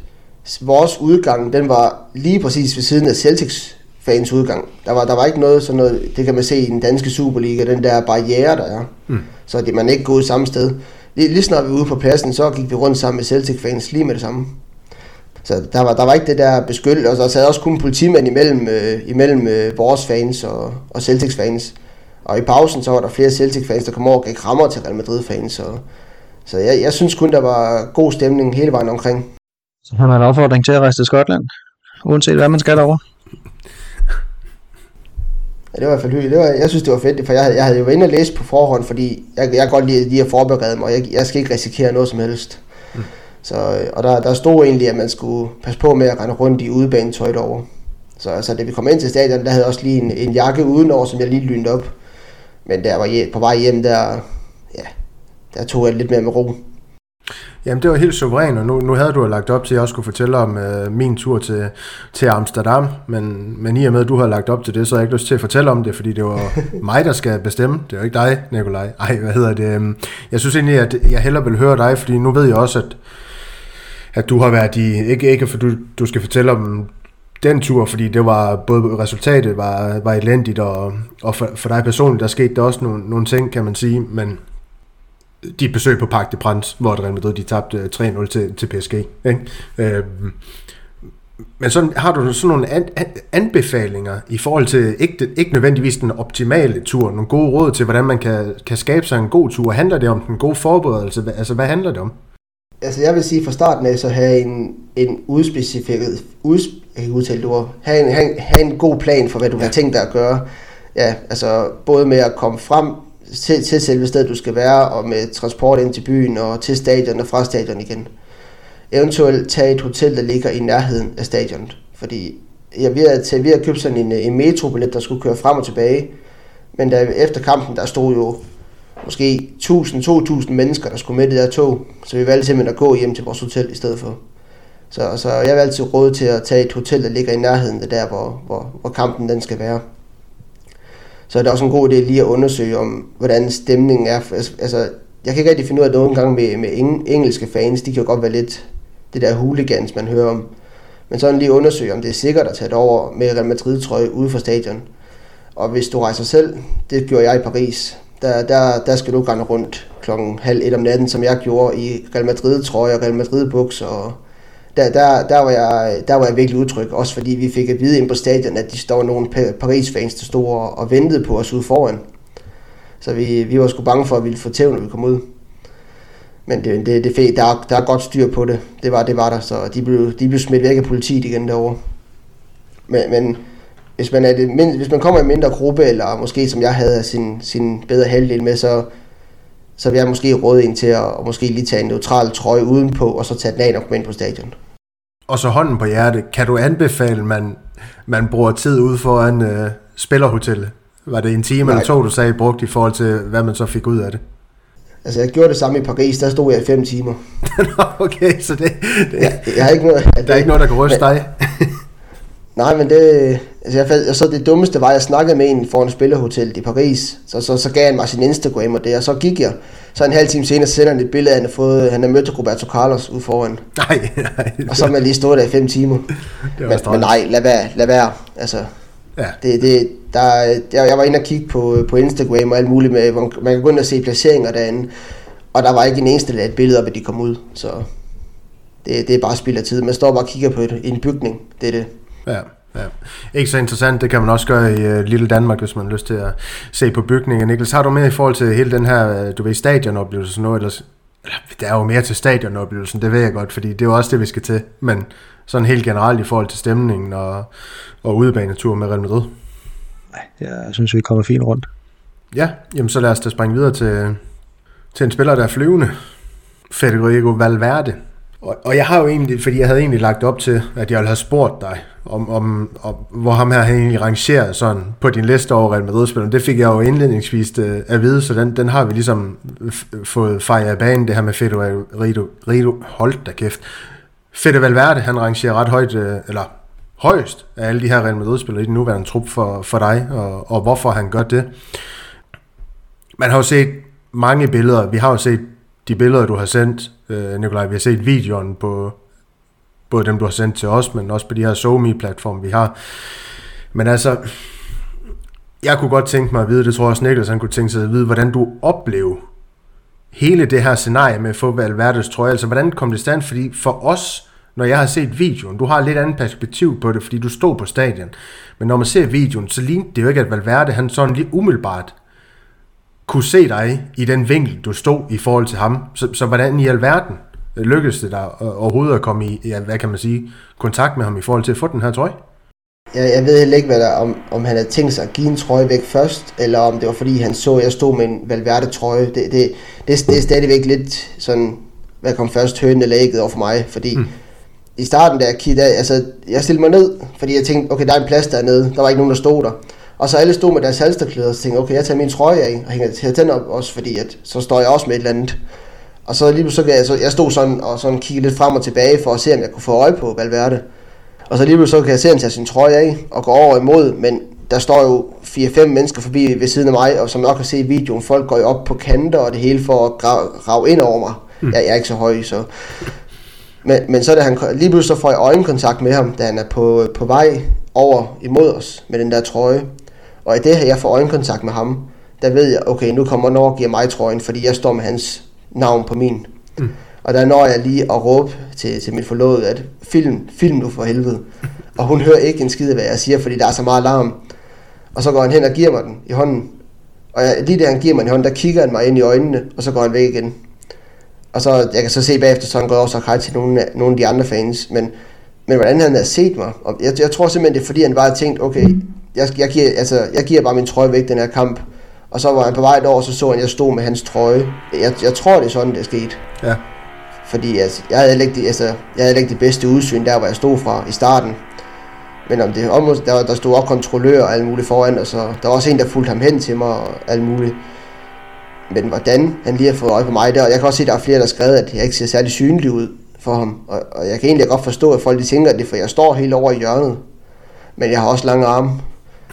vores udgang, den var lige præcis ved siden af Celtics fans udgang. Der var, der var ikke noget sådan noget, det kan man se i den danske Superliga, den der barriere, der er. Mm. Så at man ikke gået samme sted. Lige, lige snart vi var ude på pladsen, så gik vi rundt sammen med Celtic fans lige med det samme. Så der var, der var ikke det der beskyttelse, og der sad også kun politimænd imellem, øh, imellem øh, vores fans og, og Celtics fans. Og i pausen, så var der flere Celtic fans, der kom over og gav krammer til Real Madrid fans. Så, så jeg, jeg synes kun, der var god stemning hele vejen omkring. Så har man en opfordring til at rejse til Skotland, uanset hvad man skal derovre. Ja, det var i hvert fald. Det var, jeg synes, det var fedt, for jeg, jeg havde jo været inde og læse på forhånd, fordi jeg, jeg godt lide lige at forberede mig, og jeg, jeg skal ikke risikere noget som helst. Mm. Så, og der, der stod egentlig, at man skulle passe på med at rende rundt i udebanetøj derovre. Så altså, da vi kom ind til stadion, der havde jeg også lige en, en jakke udenover, som jeg lige lynede op. Men der var på vej hjem, der, ja, der tog jeg lidt mere med ro. Jamen, det var helt suverænt, og nu, nu havde du lagt op til, at jeg også skulle fortælle om øh, min tur til, til Amsterdam, men, men i og med, at du har lagt op til det, så har jeg ikke lyst til at fortælle om det, fordi det var mig, der skal bestemme. Det er jo ikke dig, Nikolaj. Ej, hvad hedder det? Øhm, jeg synes egentlig, at jeg hellere vil høre dig, fordi nu ved jeg også, at, at du har været i, ikke, ikke for du, du skal fortælle om den tur, fordi det var både resultatet var, var elendigt, og, og for, for dig personligt, der skete der også nogle, nogle ting, kan man sige, men de besøg på Parc de Prince, hvor Real Madrid de tabte 3-0 til, til PSG. Ikke? Øh, men så har du sådan nogle an, an, anbefalinger i forhold til ikke, ikke nødvendigvis den optimale tur, nogle gode råd til, hvordan man kan, kan skabe sig en god tur. Handler det om den gode forberedelse? Altså, hvad handler det om? Altså, jeg vil sige fra starten af, så have en, en udspecificeret, uds, jeg kan udtale det ord, have en, have, have en god plan for, hvad du ja. har tænkt dig at gøre. Ja, altså, både med at komme frem til, til selve stedet, du skal være, og med transport ind til byen, og til stadion og fra stadion igen. Eventuelt tage et hotel, der ligger i nærheden af stadionet. Fordi jeg vi havde, vi havde købt sådan en, en metrobillet, der skulle køre frem og tilbage. Men der, efter kampen, der stod jo måske 1000-2000 mennesker, der skulle med det der tog. Så vi valgte simpelthen at gå hjem til vores hotel i stedet for. Så, så jeg valgte altid råd til at tage et hotel, der ligger i nærheden af der, hvor, hvor, hvor kampen den skal være så er det også en god idé lige at undersøge om, hvordan stemningen er. Altså, altså, jeg kan ikke rigtig finde ud af det nogle gange med, med engelske fans. De kan jo godt være lidt det der hooligans, man hører om. Men sådan lige undersøge, om det er sikkert at tage det over med Real Madrid-trøje ude for stadion. Og hvis du rejser selv, det gjorde jeg i Paris, der, der, der skal du gerne rundt klokken halv et om natten, som jeg gjorde i Real Madrid-trøje og Real Madrid-bukser og der, der, der, var jeg, der var jeg virkelig udtryk, også fordi vi fik at vide ind på stadion, at de står nogle Paris-fans, der stod og ventede på os ude foran. Så vi, vi var sgu bange for, at vi ville få tæv, når vi kom ud. Men det, det, det fed, der, der er godt styr på det. Det var, det var der, så de blev, de blev smidt væk af politiet igen derovre. Men, men hvis, man er det, hvis man kommer i en mindre gruppe, eller måske som jeg havde sin, sin bedre halvdel med, så, så vil jeg måske råde en til at, at måske lige tage en neutral trøje udenpå, og så tage den af, når man ind på stadion. Og så hånden på hjertet, kan du anbefale, man, man bruger tid ude foran uh, spillerhotellet? Var det en time Nej. eller to, du sagde, brugt i forhold til, hvad man så fik ud af det? Altså, jeg gjorde det samme i Paris, der stod jeg i fem timer. okay, så det, det jeg, jeg har ikke noget, der er ikke noget, der kan ryste dig. Nej, men det, altså jeg, så det dummeste var, at jeg snakkede med en foran spillerhotellet i Paris. Så, så, så gav han mig sin Instagram og det, og så gik jeg. Så en halv time senere sender han et billede, han har fået, han har mødt Roberto Carlos ude foran. Nej, nej. Og så har man lige stået der i fem timer. Det men, men, nej, lad være, lad være. Altså, ja. det, det, der, jeg, jeg var inde og kigge på, på Instagram og alt muligt med, hvor man kan gå ind og se placeringer derinde. Og der var ikke en eneste, der et billede op, at de kom ud. Så det, det er bare spild af tid. Man står bare og kigger på et, en bygning. Det er det. Ja. Ja. Ikke så interessant, det kan man også gøre i uh, Lille Danmark, hvis man har lyst til at se på bygningen. Niklas, har du mere i forhold til hele den her, uh, du ved, stadionoplevelse sådan noget, eller, eller der er jo mere til stadionoplevelsen, det ved jeg godt, fordi det er jo også det, vi skal til, men sådan helt generelt i forhold til stemningen og, og udebanetur med Real Madrid. Nej, jeg synes, vi kommer fint rundt. Ja, jamen så lad os da springe videre til, til en spiller, der er flyvende. Federico Valverde. Og, og jeg har jo egentlig, fordi jeg havde egentlig lagt op til, at jeg ville have spurgt dig, om, om, om hvor ham her egentlig rangerer sådan på din liste over Real Madrid-spillere. Det fik jeg jo indledningsvis øh, at vide, så den, den har vi ligesom fået fejret af banen, det her med Fede Rido, Rido holdt da kæft. Fede Valverde, han rangerer ret højt, øh, eller højst af alle de her Real Madrid-spillere i den nuværende trup for, for dig, og, og hvorfor han gør det. Man har jo set mange billeder, vi har jo set de billeder, du har sendt, øh, Nikolaj, vi har set videoen på både dem, du har sendt til os, men også på de her SoMe-platforme, vi har. Men altså, jeg kunne godt tænke mig at vide, det tror jeg også Niklas, han kunne tænke sig at vide, hvordan du oplever hele det her scenarie med at få Valverdes trøje. Altså, hvordan kom det stand? Fordi for os, når jeg har set videoen, du har et lidt andet perspektiv på det, fordi du stod på stadion. Men når man ser videoen, så lignede det jo ikke, at Valverde, han sådan lige umiddelbart kunne se dig i den vinkel, du stod i forhold til ham. Så, så hvordan i alverden lykkedes det dig overhovedet at komme i, ja, hvad kan man sige, kontakt med ham i forhold til at få den her trøje? Jeg, jeg ved heller ikke, hvad der, om, om han havde tænkt sig at give en trøje væk først, eller om det var fordi han så, at jeg stod med en Valverde-trøje. Det, det, det, det er stadigvæk lidt sådan, hvad kom først, hønen eller ægget over for mig, fordi mm. i starten, da jeg kiggede altså, jeg stillede mig ned, fordi jeg tænkte, okay, der er en plads dernede, der var ikke nogen, der stod der. Og så alle stod med deres halsterklæder, og tænkte okay, jeg tager min trøje af, og hænger den op også, fordi at, så står jeg også med et eller andet. Og så lige så, jeg, så jeg stod sådan og sådan kiggede lidt frem og tilbage for at se, om jeg kunne få øje på Valverde. Og så lige så kan jeg se, at han tager sin trøje af og går over imod, men der står jo 4-5 mennesker forbi ved siden af mig, og som nok kan se i videoen, folk går jo op på kanter og det hele for at grave ind over mig. Mm. Jeg, jeg er ikke så høj, så... Men, men så da han lige pludselig så får jeg øjenkontakt med ham, da han er på, på vej over imod os med den der trøje. Og i det her, jeg får øjenkontakt med ham, der ved jeg, okay, nu kommer Norge og giver mig trøjen, fordi jeg står med hans navn på min. Mm. Og der når jeg lige at råbe til, til min forlovede, at film, film nu for helvede. Og hun hører ikke en skid af, hvad jeg siger, fordi der er så meget larm. Og så går han hen og giver mig den i hånden. Og jeg, lige da han giver mig den i hånden, der kigger han mig ind i øjnene, og så går han væk igen. Og så, jeg kan så se bagefter, så han går også og hej til nogle, nogle af de andre fans. Men, men hvordan han havde set mig, og jeg, jeg tror simpelthen, det er fordi, han bare tænkt, okay, jeg, jeg, giver, altså, jeg giver bare min trøje væk den her kamp. Og så var han på vej derover, så så han, at jeg stod med hans trøje. Jeg, jeg tror, det er sådan, det er sket. Ja. Fordi altså, jeg, havde ikke altså, jeg havde ikke det bedste udsyn der, hvor jeg stod fra i starten. Men om det om, der, der stod også kontrollør og alt muligt foran, og så der var også en, der fulgte ham hen til mig og alt muligt. Men hvordan han lige har fået øje på mig der, og jeg kan også se, at der er flere, der har skrevet, at jeg ikke ser særlig synlig ud for ham. Og, og jeg kan egentlig godt forstå, at folk de tænker, at det er, for jeg står helt over i hjørnet. Men jeg har også lange arme,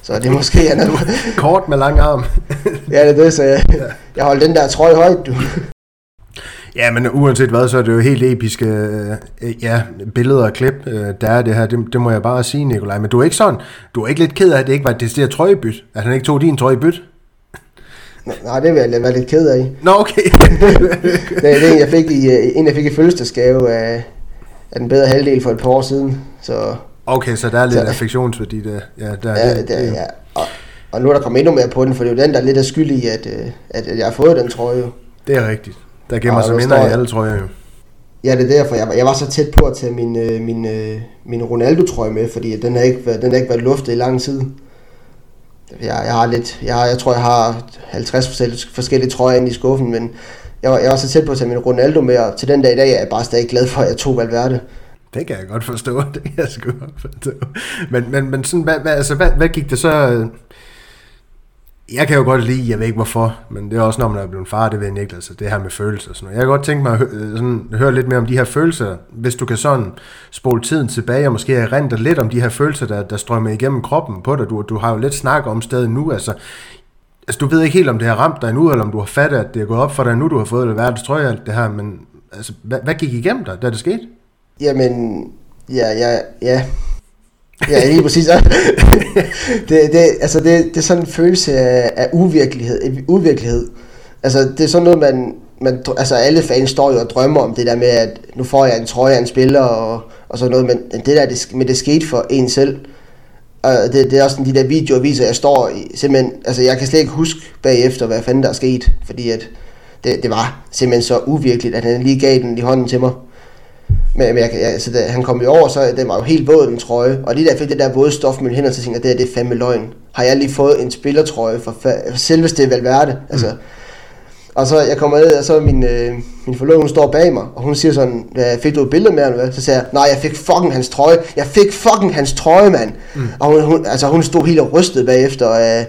så det er måske... er Kort med lang arm. ja, det er det, så jeg, jeg holdt den der trøje højt, du. Ja, men uanset hvad, så er det jo helt episke øh, ja, billeder og klip, øh, der er det her. Det, det må jeg bare sige, Nikolaj. Men du er ikke sådan, du er ikke lidt ked af, at det ikke var et decideret trøjebyt? At han ikke tog din trøje i byt? Nej, det vil jeg være lidt ked af. Nå, okay. det er en, jeg fik i, øh, en, jeg fik i fødselsdagsgave af, af den bedre halvdel for et par år siden. Så, okay, så der er lidt så, affektionsværdi der. Ja, der, ja, det, det, ja. Og, og nu er der kommet endnu mere på den, for det er jo den, der er lidt af skyld i, at, at, at jeg har fået den trøje. Det er rigtigt. Der gemmer sig mindre i alle trøjer jo. Ja, det er derfor. Jeg, jeg var så tæt på at tage min, øh, min, øh, min Ronaldo-trøje med, fordi den har ikke, været, den har ikke været luftet i lang tid. Jeg, jeg har lidt, jeg, har, jeg tror, jeg har 50 forskellige trøjer inde i skuffen, men jeg var, jeg var så tæt på at tage min Ronaldo med, og til den dag i dag er jeg bare stadig glad for, at jeg tog Valverde. Det kan jeg godt forstå, det kan jeg sgu godt forstå. Men, men, men sådan, hvad, hvad, altså, hvad, hvad gik det så øh, jeg kan jo godt lide, jeg ved ikke hvorfor, men det er også, når man er blevet far, det ved jeg ikke, altså det her med følelser og sådan noget. Jeg kan godt tænke mig at høre, øh, sådan, høre lidt mere om de her følelser, hvis du kan sådan spole tiden tilbage, og måske erindre lidt om de her følelser, der, der strømmer igennem kroppen på dig. Du, du har jo lidt snak om stedet nu, altså, altså du ved ikke helt, om det har ramt dig nu, eller om du har fattet, at det er gået op for dig nu, du har fået det værd, tror jeg, alt det her, men altså, hvad, hvad gik igennem dig, da det skete? Jamen, ja, ja, ja, Ja, lige præcis. det, det, altså det, det er sådan en følelse af, af uvirkelighed, uvirkelighed. Altså det er sådan noget, man, man, altså alle fans står jo og drømmer om det der med, at nu får jeg en trøje af en spiller og, og sådan noget, men det der, det, men det skete for en selv. Og det, det er også sådan, de der videoer viser, at jeg står i, simpelthen, altså jeg kan slet ikke huske bagefter, hvad fanden der er sket, fordi at det, det var simpelthen så uvirkeligt, at han lige gav den i hånden til mig. Men, men jeg, jeg, altså, da han kom jo over, så den var jo helt våd, den trøje. Og lige da jeg fik det der våde stof med hænder, så tænkte jeg, det, er, det er fandme løgn. Har jeg lige fået en spillertrøje for, for selveste Valverde? Mm. Altså, og så jeg kommer ned, og så min, øh, min forlovede, hun står bag mig, og hun siger sådan, fik du et billede med eller hvad? Så siger jeg, nej, jeg fik fucking hans trøje. Jeg fik fucking hans trøje, mand. Mm. Og hun, hun, altså, hun stod helt og rystet bagefter af,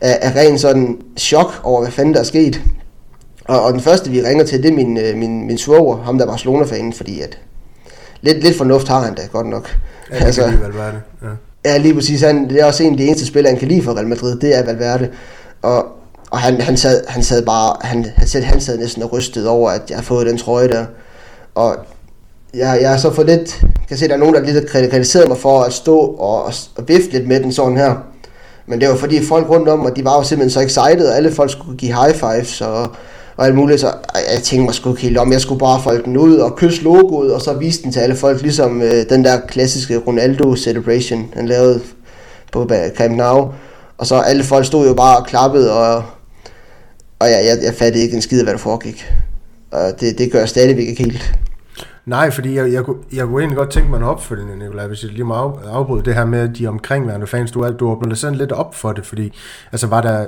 af, af ren sådan chok over, hvad fanden der er sket. Og, og den første, vi ringer til, det er min, øh, min, min svoger, ham der var Barcelona-fanen, fordi at lidt, lidt fornuft har han da godt nok. Ja, det altså, kan Valverde. Ja. ja, lige præcis. Han, det er også en af de eneste spillere, han kan lide for Real Madrid, det er Valverde. Og, og han, han, sad, han sad bare, han, han, sad, han sad næsten og rystet over, at jeg har fået den trøje der. Og jeg, jeg har så fået lidt, kan se, der er nogen, der lidt kritiseret mig for at stå og, og vifte lidt med den sådan her. Men det var fordi folk rundt om, og de var jo simpelthen så excited, og alle folk skulle give high fives, og og alt muligt, så jeg tænkte mig sgu ikke helt om, jeg skulle bare folde den ud og kysse logoet, og så vise den til alle folk, ligesom øh, den der klassiske Ronaldo celebration, han lavede på Camp Nou. Og så alle folk stod jo bare og klappede, og, og jeg, jeg, jeg fattede ikke en skid af, hvad der foregik. Og det, det gør jeg stadigvæk ikke helt. Nej, fordi jeg, jeg, kunne, jeg kunne egentlig godt tænke mig en opfølgende, Nicolaj, hvis jeg lige må afbryde det her med de omkringværende fans. Du, du har blevet sådan lidt op for det, fordi altså, var der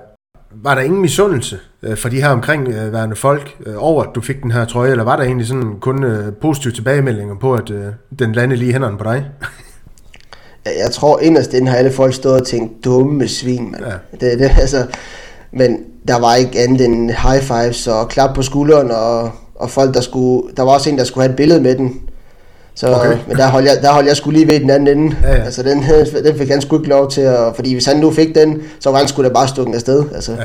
var der ingen misundelse øh, for de her omkringværende folk øh, over, at du fik den her trøje, eller var der egentlig sådan kun øh, positive tilbagemeldinger på, at øh, den landede lige hænderne på dig? jeg tror inderst inden har alle folk stået og tænkt, dumme svin, mand. Ja. Det, det, altså, men der var ikke andet end high fives og klap på skulderen, og, og folk, der skulle, der var også en, der skulle have et billede med den. Så, Okay. Men der holdt, jeg, der holdt jeg skulle lige ved den anden ende. Ja, ja. Altså, den, den fik han sgu ikke lov til at... Fordi hvis han nu fik den, så var han skulle da bare stukken afsted. Altså. Ja.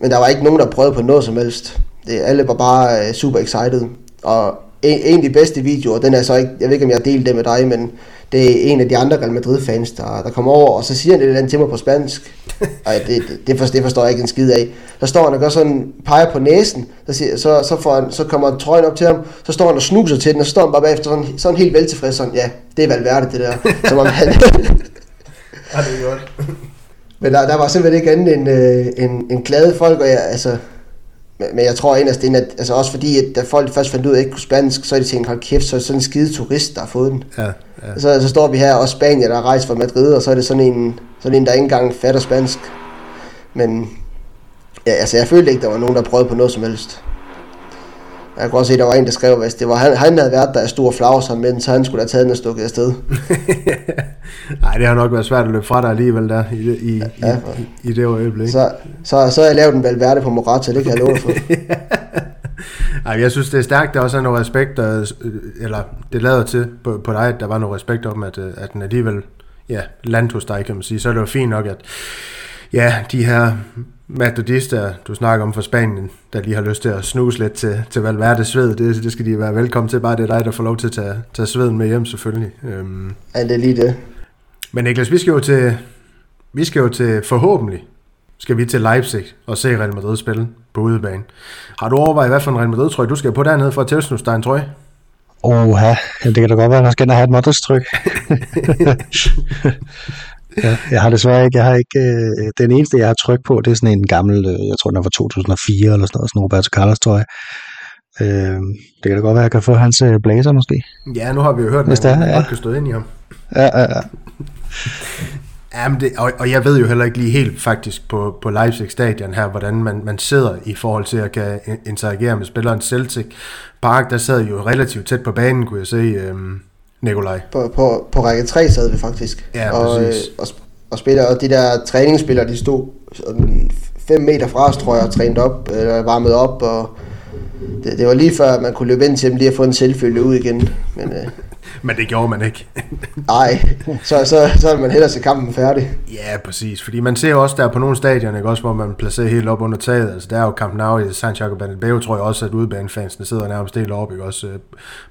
Men der var ikke nogen, der prøvede på noget som helst. Det, alle var bare uh, super excited. Og en, en af de bedste videoer, den er så ikke... Jeg ved ikke, om jeg har delt det med dig, men det er en af de andre Real Madrid-fans, der, der kommer over, og så siger han et eller andet til mig på spansk. Ej, det, det, det, forstår, det forstår jeg ikke en skid af. Så står han og gør sådan, peger på næsen, så, siger, så, så, får han, så kommer trøjen op til ham, så står han og snuser til den, og så står han bare bagefter sådan, sådan helt veltilfreds, sådan, ja, det er Valverde det der. Som om han, Ja, det er godt. men der, der var simpelthen ikke andet end, øh, en, en glade folk, og jeg, altså, men, jeg tror inderst inde, at altså også fordi, at da folk først fandt ud af, at jeg ikke kunne spansk, så er de tænkt, hold kæft, så er det sådan en skide turist, der har fået den. Ja, ja. Så, så står vi her, og Spanien, der er rejst fra Madrid, og så er det sådan en, sådan en der ikke engang fatter spansk. Men ja, altså, jeg følte ikke, der var nogen, der prøvede på noget som helst. Jeg kunne også se, der var en, der skrev, hvis det var han, han havde været der af stor flagsom, men så han skulle have taget den og stukket afsted. Nej, det har nok været svært at løbe fra dig alligevel der, i, det- i, Ja, i, i, i det øjeblik. Så, så, så jeg lavet en Valverde på Morata, det kan jeg love for. Ej, jeg synes, det er stærkt, der også er noget respekt, der, øh, eller det lader til på, på dig, at der var noget respekt om, at, øh, at den alligevel ja, landt hos dig, kan man sige. Så er det jo fint nok, at ja, de her metodister, du snakker om fra Spanien, der lige har lyst til at snuse lidt til, til Valverde sved, det, det skal de være velkommen til. Bare det er dig, der får lov til at tage, tage sveden med hjem, selvfølgelig. Øhm, Ja, det er lige det. men Niklas, vi skal jo til, vi skal jo til forhåbentlig, skal vi til Leipzig og se Real Madrid spille på udebane. Har du overvejet, hvad for en Real Madrid trøje du skal på dernede for at tilsnuse dig en trøje? Oha, ja, det kan da godt være, at man skal ind og have et modrestryk. ja, jeg har desværre ikke, jeg har ikke, øh, den eneste, jeg har tryk på, det er sådan en gammel, øh, jeg tror den er fra 2004 eller sådan noget, sådan Roberto Carlos trøje. Øh, det kan da godt være, at jeg kan få hans øh, blazer måske. Ja, nu har vi jo hørt, at det man ja. godt kan stå ind i ham. Ja, ja, ja. Jamen det, og, og jeg ved jo heller ikke lige helt faktisk på, på Leipzig stadion her, hvordan man, man sidder i forhold til at kan in- interagere med spilleren Celtic Park. Der sad jo relativt tæt på banen, kunne jeg se, øhm, Nikolaj. På, på, på række 3 sad vi faktisk. Ja, og, øh, og, og, spiller, og de der træningsspillere, de stod 5 meter fra os, tror jeg, og trænet op, eller varmet op, og det, det var lige før, man kunne løbe ind til dem lige at få en selvfølge ud igen. Men øh, Men det gjorde man ikke. ej, så, så, så er man hellere se kampen færdig. ja, præcis. Fordi man ser også der på nogle stadioner, ikke? også hvor man placerer helt op under taget. Altså der er jo Camp Nou i Santiago Bernabeu, tror jeg også, at udebanefansene sidder nærmest helt oppe, ikke? også øh,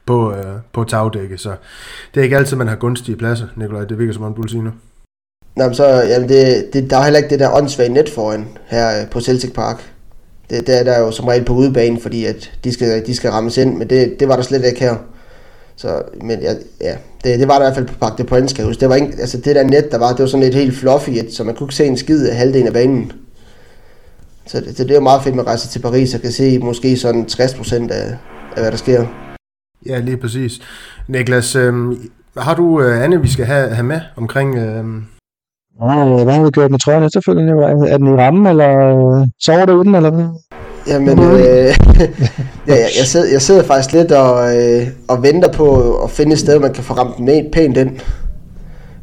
på, øh, på tagdækket. Så det er ikke altid, man har gunstige pladser, Nikolaj. Det virker som om, du vil sige nu. Nå, men så, jamen det, det, der er heller ikke det der åndssvage net foran her øh, på Celtic Park. Det, det er der jo som regel på udebane, fordi at de skal, de skal rammes ind, men det, det var der slet ikke her. Så, men ja, ja det, det var der i hvert fald på Park de Point, skal jeg huske. Det var ikke, altså det der net, der var, det var sådan et helt fluffy, et, så man kunne ikke se en skid af halvdelen af banen. Så det, det, det er jo meget fedt, at man rejser til Paris og kan se måske sådan 60% af, af hvad der sker. Ja, lige præcis. Niklas, øh, har du øh, andet, vi skal have, have med omkring... Øh, Øh, Hvad har vi gjort med trøjen efterfølgende? Er den i rammen, eller øh, sover du uden, eller hvad? Jamen, øh, ja, jeg, jeg, sidder, jeg sidder faktisk lidt og, øh, og venter på at finde et sted, man kan få ramt den pænt ind.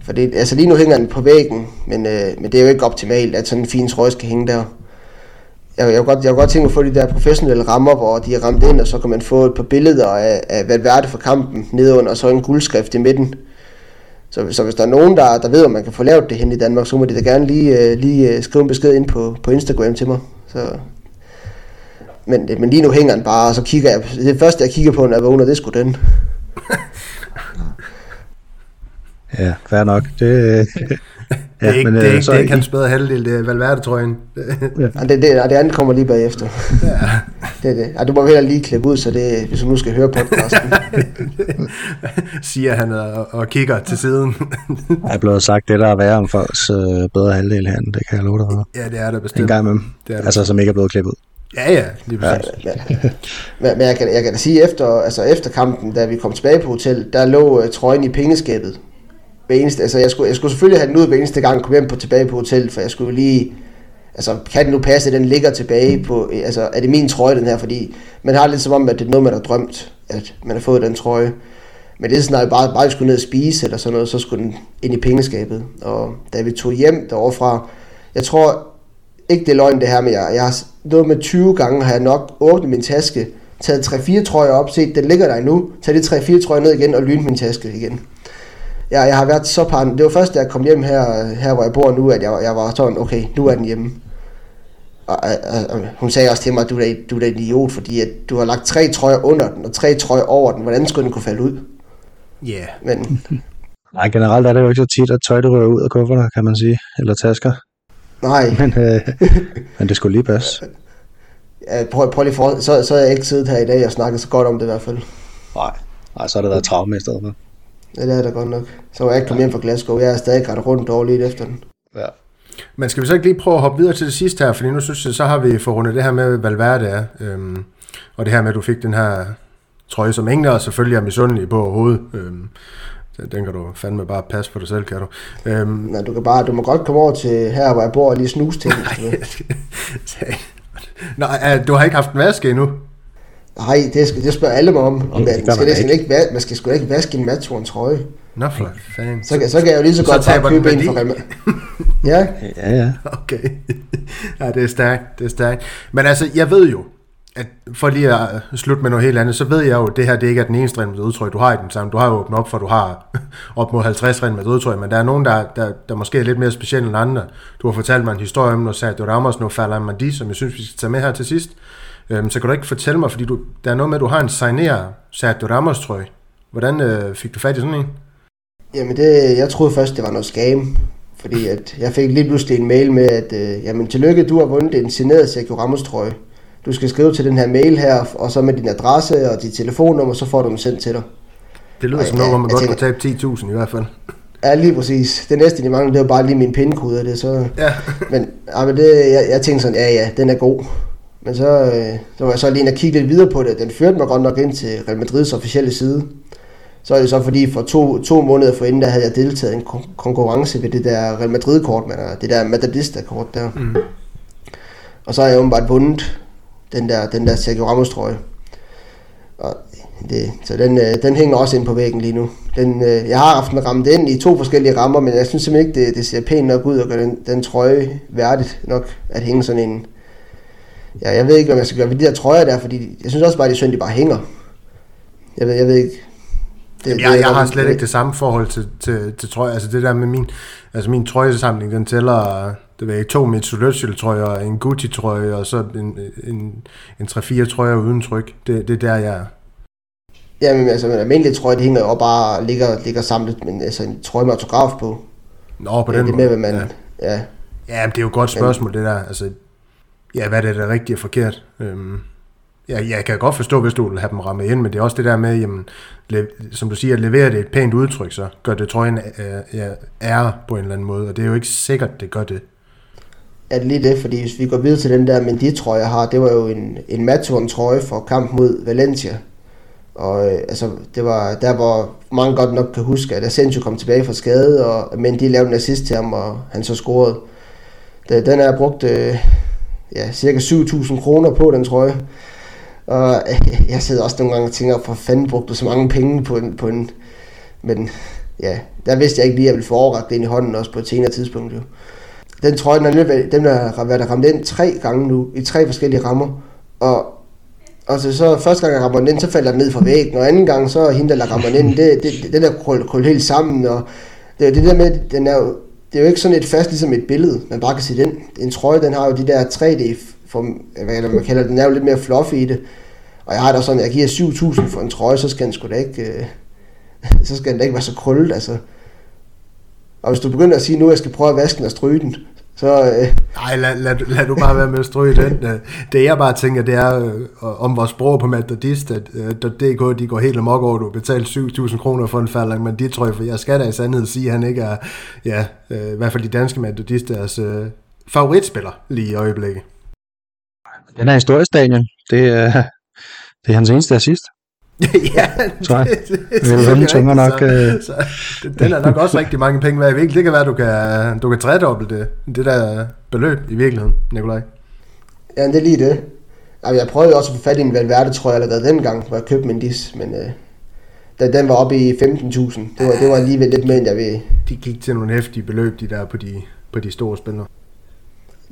For det, altså lige nu hænger den på væggen, men, øh, men det er jo ikke optimalt, at sådan en fin trøje skal hænge der. Jeg, jeg, kunne godt, jeg kunne godt tænke mig at få de der professionelle rammer, hvor de er ramt ind, og så kan man få et par billeder af, af Valverde for kampen nedenunder, og så en guldskrift i midten. Så, så hvis der er nogen, der, der ved, om man kan få lavet det hen i Danmark, så må de da gerne lige, øh, lige øh, skrive en besked ind på, på Instagram til mig. Så, men, men lige nu hænger den bare, og så kigger jeg, det første jeg kigger på, når jeg vågner, det er sgu den. Ja, fair nok. Det, det er ikke, det er øh, ikke, så det er ikke hans bedre halvdel, det er Valverde-trøjen. Ja, det, det, det andet kommer lige bagefter. ja. Det det. Ja, du må heller lige klippe ud, så det, hvis du nu skal høre podcasten. siger han og, og kigger til siden. Jeg er blevet sagt det, der er værre om folks øh, bedre halvdel herinde. Det kan jeg love dig for. ja, det er der En bestemt. gang med dem. Det er det. Altså, som ikke er blevet klippet ud. Ja, ja, lige præcis. men, men, men jeg, kan, jeg kan da sige, efter, altså efter kampen, da vi kom tilbage på hotel, der lå uh, trøjen i pengeskabet. Eneste, altså jeg skulle, jeg skulle selvfølgelig have den ud hver eneste gang, jeg kom hjem på, tilbage på hotel, for jeg skulle lige... Altså, kan det nu passe, at den ligger tilbage på... Øh, altså, er det min trøje, den her? Fordi man har lidt som om, at det er noget, man har drømt, at man har fået den trøje. Men det er sådan, at bare, bare skulle ned og spise eller sådan noget, så skulle den ind i pengeskabet. Og da vi tog hjem derovre fra, jeg tror ikke det er løgn det her, men jeg, jeg har noget med 20 gange har jeg nok åbnet min taske, taget 3-4 trøjer op, set, den ligger der nu, taget de 3-4 trøjer ned igen og lynt min taske igen. Ja, jeg har været så par... Det var først, da jeg kom hjem her, her hvor jeg bor nu, at jeg, jeg var sådan, okay, nu er den hjemme. Og, og, og, hun sagde også til mig, at du er, du er en idiot, fordi at du har lagt tre trøjer under den, og tre trøjer over den. Hvordan skulle den kunne falde ud? Ja. Yeah. Men, Nej, generelt er det jo ikke så tit, at tøj det rører ud af kufferter, kan man sige, eller tasker. Nej, Men, øh, men det skulle lige passe. ja, prøv, prøv lige for, så, så har jeg ikke siddet her i dag og snakket så godt om det i hvert fald. Nej. Nej, så har det været traume i stedet for. Ja, det er da godt nok. Så var jeg ikke kommet hjem fra Glasgow. Jeg er stadig ret rundt dårligt efter den. Ja. Men skal vi så ikke lige prøve at hoppe videre til det sidste her, fordi nu synes jeg, så har vi fået rundet det her med, hvad Valverde er, øhm, og det her med, at du fik den her trøje, som ingen os selvfølgelig er misundelige på overhovedet. Øhm, den den kan du fandme bare passe på dig selv, kan du. Øhm, Men du kan bare, du må godt komme over til her, hvor jeg bor og lige snuse til vil. Nej, du har ikke haft en vaske endnu? Nej, det, skal, det spørger alle mig om. om Det man, gør skal man næsten ikke, va- man skal sgu ikke vaske en matchorn trøje. Nå for fanden. Så, kan- så kan jeg jo lige så Så godt bare købe en for Real Ja, Ja, ja. Okay. ja, det er stærkt, det er stærkt. Men altså, jeg ved jo, at for lige at slutte med noget helt andet, så ved jeg jo, at det her det ikke er den eneste Real Madrid-trøje, du har i den samme. Du har jo åbnet op for, at du har op mod 50 ren med udtryk, men der er nogen, der, der, der måske er lidt mere specielle end andre. Du har fortalt mig en historie om noget Sergio Ramos, noget Ferland Mandi, som jeg synes, vi skal tage med her til sidst. Øhm, så kan du ikke fortælle mig, fordi du, der er noget med, at du har en signer Sergio Ramos-trøje. Hvordan øh, fik du fat i sådan en? jamen det, jeg troede først, det var noget scam. Fordi at jeg fik lige pludselig en mail med, at øh, jamen tillykke, du har vundet en signeret Sergio Ramos trøje. Du skal skrive til den her mail her, og så med din adresse og dit telefonnummer, så får du den sendt til dig. Det lyder Ej, som noget, hvor man godt kan tabe 10.000 i hvert fald. Ja, lige præcis. Det næste, de mangler, det var bare lige min pindkode af det, så... Ja. Men, ja, men det, jeg, jeg tænkte sådan, ja ja, den er god. Men så, øh, så var jeg så lige inde og kigge lidt videre på det. Den førte mig godt nok ind til Real Madrids officielle side. Så er det så fordi, for to, to måneder forinden, der havde jeg deltaget i en kon- konkurrence ved det der Real Madrid-kort, man det der Madridista-kort der. Mm. Og så har jeg åbenbart vundet den der, den der Sergio Ramos trøje. Og det, så den, øh, den hænger også ind på væggen lige nu. Den, øh, jeg har haft den rammet ind i to forskellige rammer, men jeg synes simpelthen ikke, det, det ser pænt nok ud at gøre den, den trøje værdigt nok at hænge sådan en... Ja, jeg ved ikke, hvad man skal gøre ved de der trøjer der, fordi jeg synes også bare, det er synd, de bare hænger. Jeg ved, jeg ved ikke. Det, Jamen, jeg, jeg har slet ikke det samme forhold til, til, til trøje. Altså det der med min, altså min trøjesamling, den tæller det ved jeg, ikke, to Mitsubishi trøjer, en Gucci trøje, og så en, en, en 3-4 trøjer uden tryk. Det, det er der, jeg er. Jamen, altså, en almindelig trøje, det hænger jo bare ligger, ligger samlet, men altså en trøje med autograf på. Nå, på Ja, den det er måde. med, hvad man... Ja. Ja. ja, men det er jo et godt spørgsmål, det der. Altså, ja, hvad er det, der er rigtigt og forkert? Øhm, ja, jeg kan godt forstå, hvis du vil have dem rammet ind, men det er også det der med, jamen, le, som du siger, at levere det et pænt udtryk, så gør det trøjen øh, ære på en eller anden måde, og det er jo ikke sikkert, det gør det er det lige det, fordi hvis vi går videre til den der Mendy-trøje, jeg har, det var jo en, en matchworn trøje for kamp mod Valencia. Og øh, altså, det var der, hvor mange godt nok kan huske, at Asensio kom tilbage fra skade, og Mendy lavede en assist til ham, og han så scorede. Det, Den, har jeg brugt øh, ja, cirka 7.000 kroner på, den trøje. Og øh, jeg sidder også nogle gange og tænker, for fanden brugte du så mange penge på en, på en... Men ja, der vidste jeg ikke lige, at jeg ville få overragt det ind i hånden også på et senere tidspunkt. Jo. Den trøje, den, har, den har været ramt ind tre gange nu, i tre forskellige rammer. Og, og så, så første gang jeg rammer den ind, så falder den ned fra væggen, og anden gang, så er hende, der rammer den ind, det, det, den er krullet krøl helt sammen, og det er det der med, den er jo, det er jo ikke sådan et fast ligesom et billede, man bare kan se den. En trøje, den har jo de der 3D, form, hvad man kalder det, den er jo lidt mere fluffy i det. Og jeg har da sådan, jeg giver 7.000 for en trøje, så skal den sgu da ikke, øh, så skal den da ikke være så krøllet, altså. Og hvis du begynder at sige, nu jeg skal prøve at vaske den og stryge den, så, øh, Nej, lad, lad, lad du bare være med at stryge den. Øh, Det jeg bare tænker, det er øh, om vores bror på Madridist, at øh, .dk, de går helt amok over, at du betaler 7.000 kroner for en Ferland Mandi trøje, for jeg skal da i sandhed sige, at han ikke er, ja, øh, i hvert fald de danske Madridisters øh, favoritspiller lige i øjeblikket. Den er historisk, Daniel. Det er, det er hans eneste assist. ja, Tror jeg. det, Det er vende tunger rigtigt, nok, Så, så, den er nok også rigtig mange penge værd. Ved ikke, det kan være, du kan, du kan tredoble det, det der beløb i virkeligheden, Nikolaj. ja, det er lige det. Altså, jeg prøvede også at få fat i en Valverde, tror jeg, allerede dengang, hvor jeg købte min dis, men øh, den, den var oppe i 15.000. Det var, det var alligevel lidt mere, end jeg ved. De gik til nogle hæftige beløb, de der på de, på de store spillere.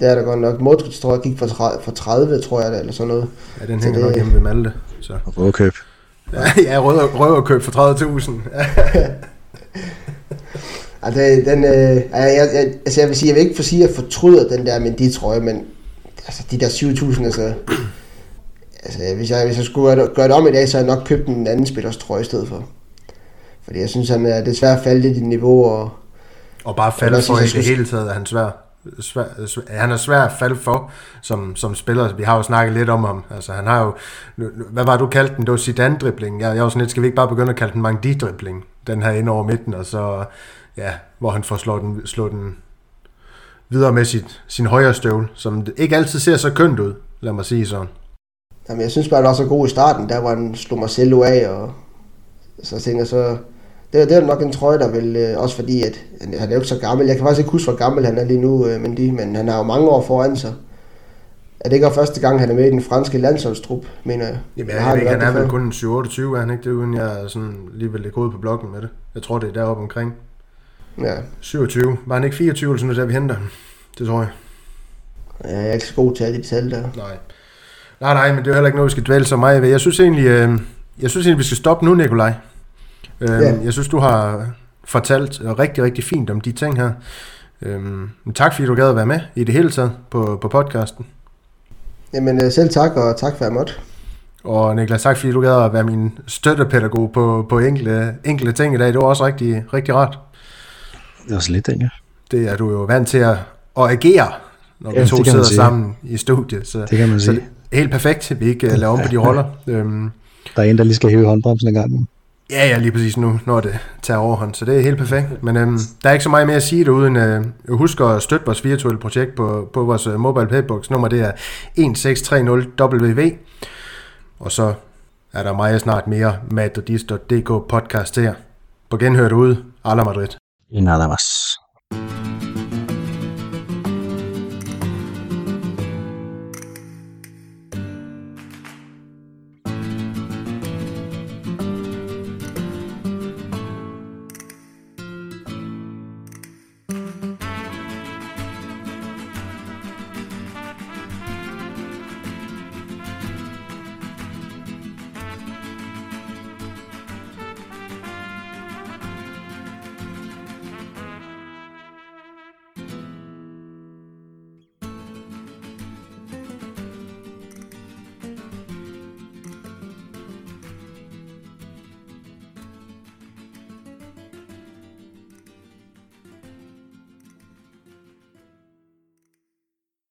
Det er der godt nok. Modric tror jeg gik for 30, for 30 tror jeg, eller sådan noget. Ja, den Så hænger det- nok hjemme ved Malte. Så. Og rødkøb. Ja, rød, røverkøb for 30.000. Altså, den, øh, jeg, jeg, altså, jeg vil sige, jeg vil ikke for sige, at jeg fortryder den der Mendy trøje, men altså, de der 7.000, altså, altså hvis, jeg, hvis jeg skulle gøre det, det om i dag, så havde jeg nok købt en anden spillers trøje i stedet for. Fordi jeg synes, han er desværre faldet lidt i niveau, og Og bare Jeg falde vil for i det hele taget, er han svær svær, svær han er svær at falde for som, som spiller. Vi har jo snakket lidt om ham. Altså, han har jo, hvad var du kaldte den? Det var Zidane-dribling. Jeg, jeg var sådan lidt, skal vi ikke bare begynde at kalde den Mangdi-dribling? Den her ind over midten, og så, ja, hvor han får slået den, slået den videre med sit, sin højre støvle, som ikke altid ser så kønt ud, lad mig sige sådan. jamen, jeg synes bare, det var så god i starten, der var han slog Marcelo af, og så tænker jeg så, det, er- det er nok en trøje, der vil, øh, også fordi, at han, er jo ikke så gammel. Jeg kan faktisk ikke huske, hvor gammel han er lige nu, øh, Mendy, men han har jo mange år foran sig. Er det ikke første gang, han er med i den franske landsholdstrup, mener jeg? Jamen, jeg, har ikke, han er vel kun 7-28, er han ikke det, uden jeg sådan lige vil lægge på blokken med det. Jeg tror, det er deroppe omkring. Ja. 27. Var han ikke 24 eller sådan noget, vi henter? Det tror jeg. ja, jeg er ikke så god til alle de tal der. Nej. Nej, nej, men det er jo heller ikke noget, vi skal dvæle så meget ved. Jeg synes egentlig, øh, jeg synes egentlig vi skal stoppe nu, Nikolaj. Øh, Ja. Jeg synes, du har fortalt rigtig, rigtig fint om de ting her. Øh, men tak, fordi du gad at være med i det hele taget på, på podcasten. Jamen øh, selv tak, og tak for at jeg måtte. Og Niklas, tak fordi du gad at være min støttepædagog på, på enkelte, enkelte ting i dag. Det var også rigtig, rigtig rart. Det er også lidt, ikke? Det er du jo vant til at, at agere, når Ja, vi to sidder sige. sammen i studiet. Så, Det kan man så sige. er helt perfekt, at vi ikke uh, laver om på de roller. Øhm, Der er en, der lige skal hive i håndbremsen en gang. Ja, ja, lige præcis nu, når det tager overhånd, så det er helt perfekt. Men øhm, der er ikke så meget mere at sige derude, end øh, husk at støtte vores virtuelle projekt på, på vores øh, mobile paybox. Nummer det er 1630WV. Og så er der meget snart mere madridist.dk podcast her. På genhør derude. Alla Madrid. I nada más.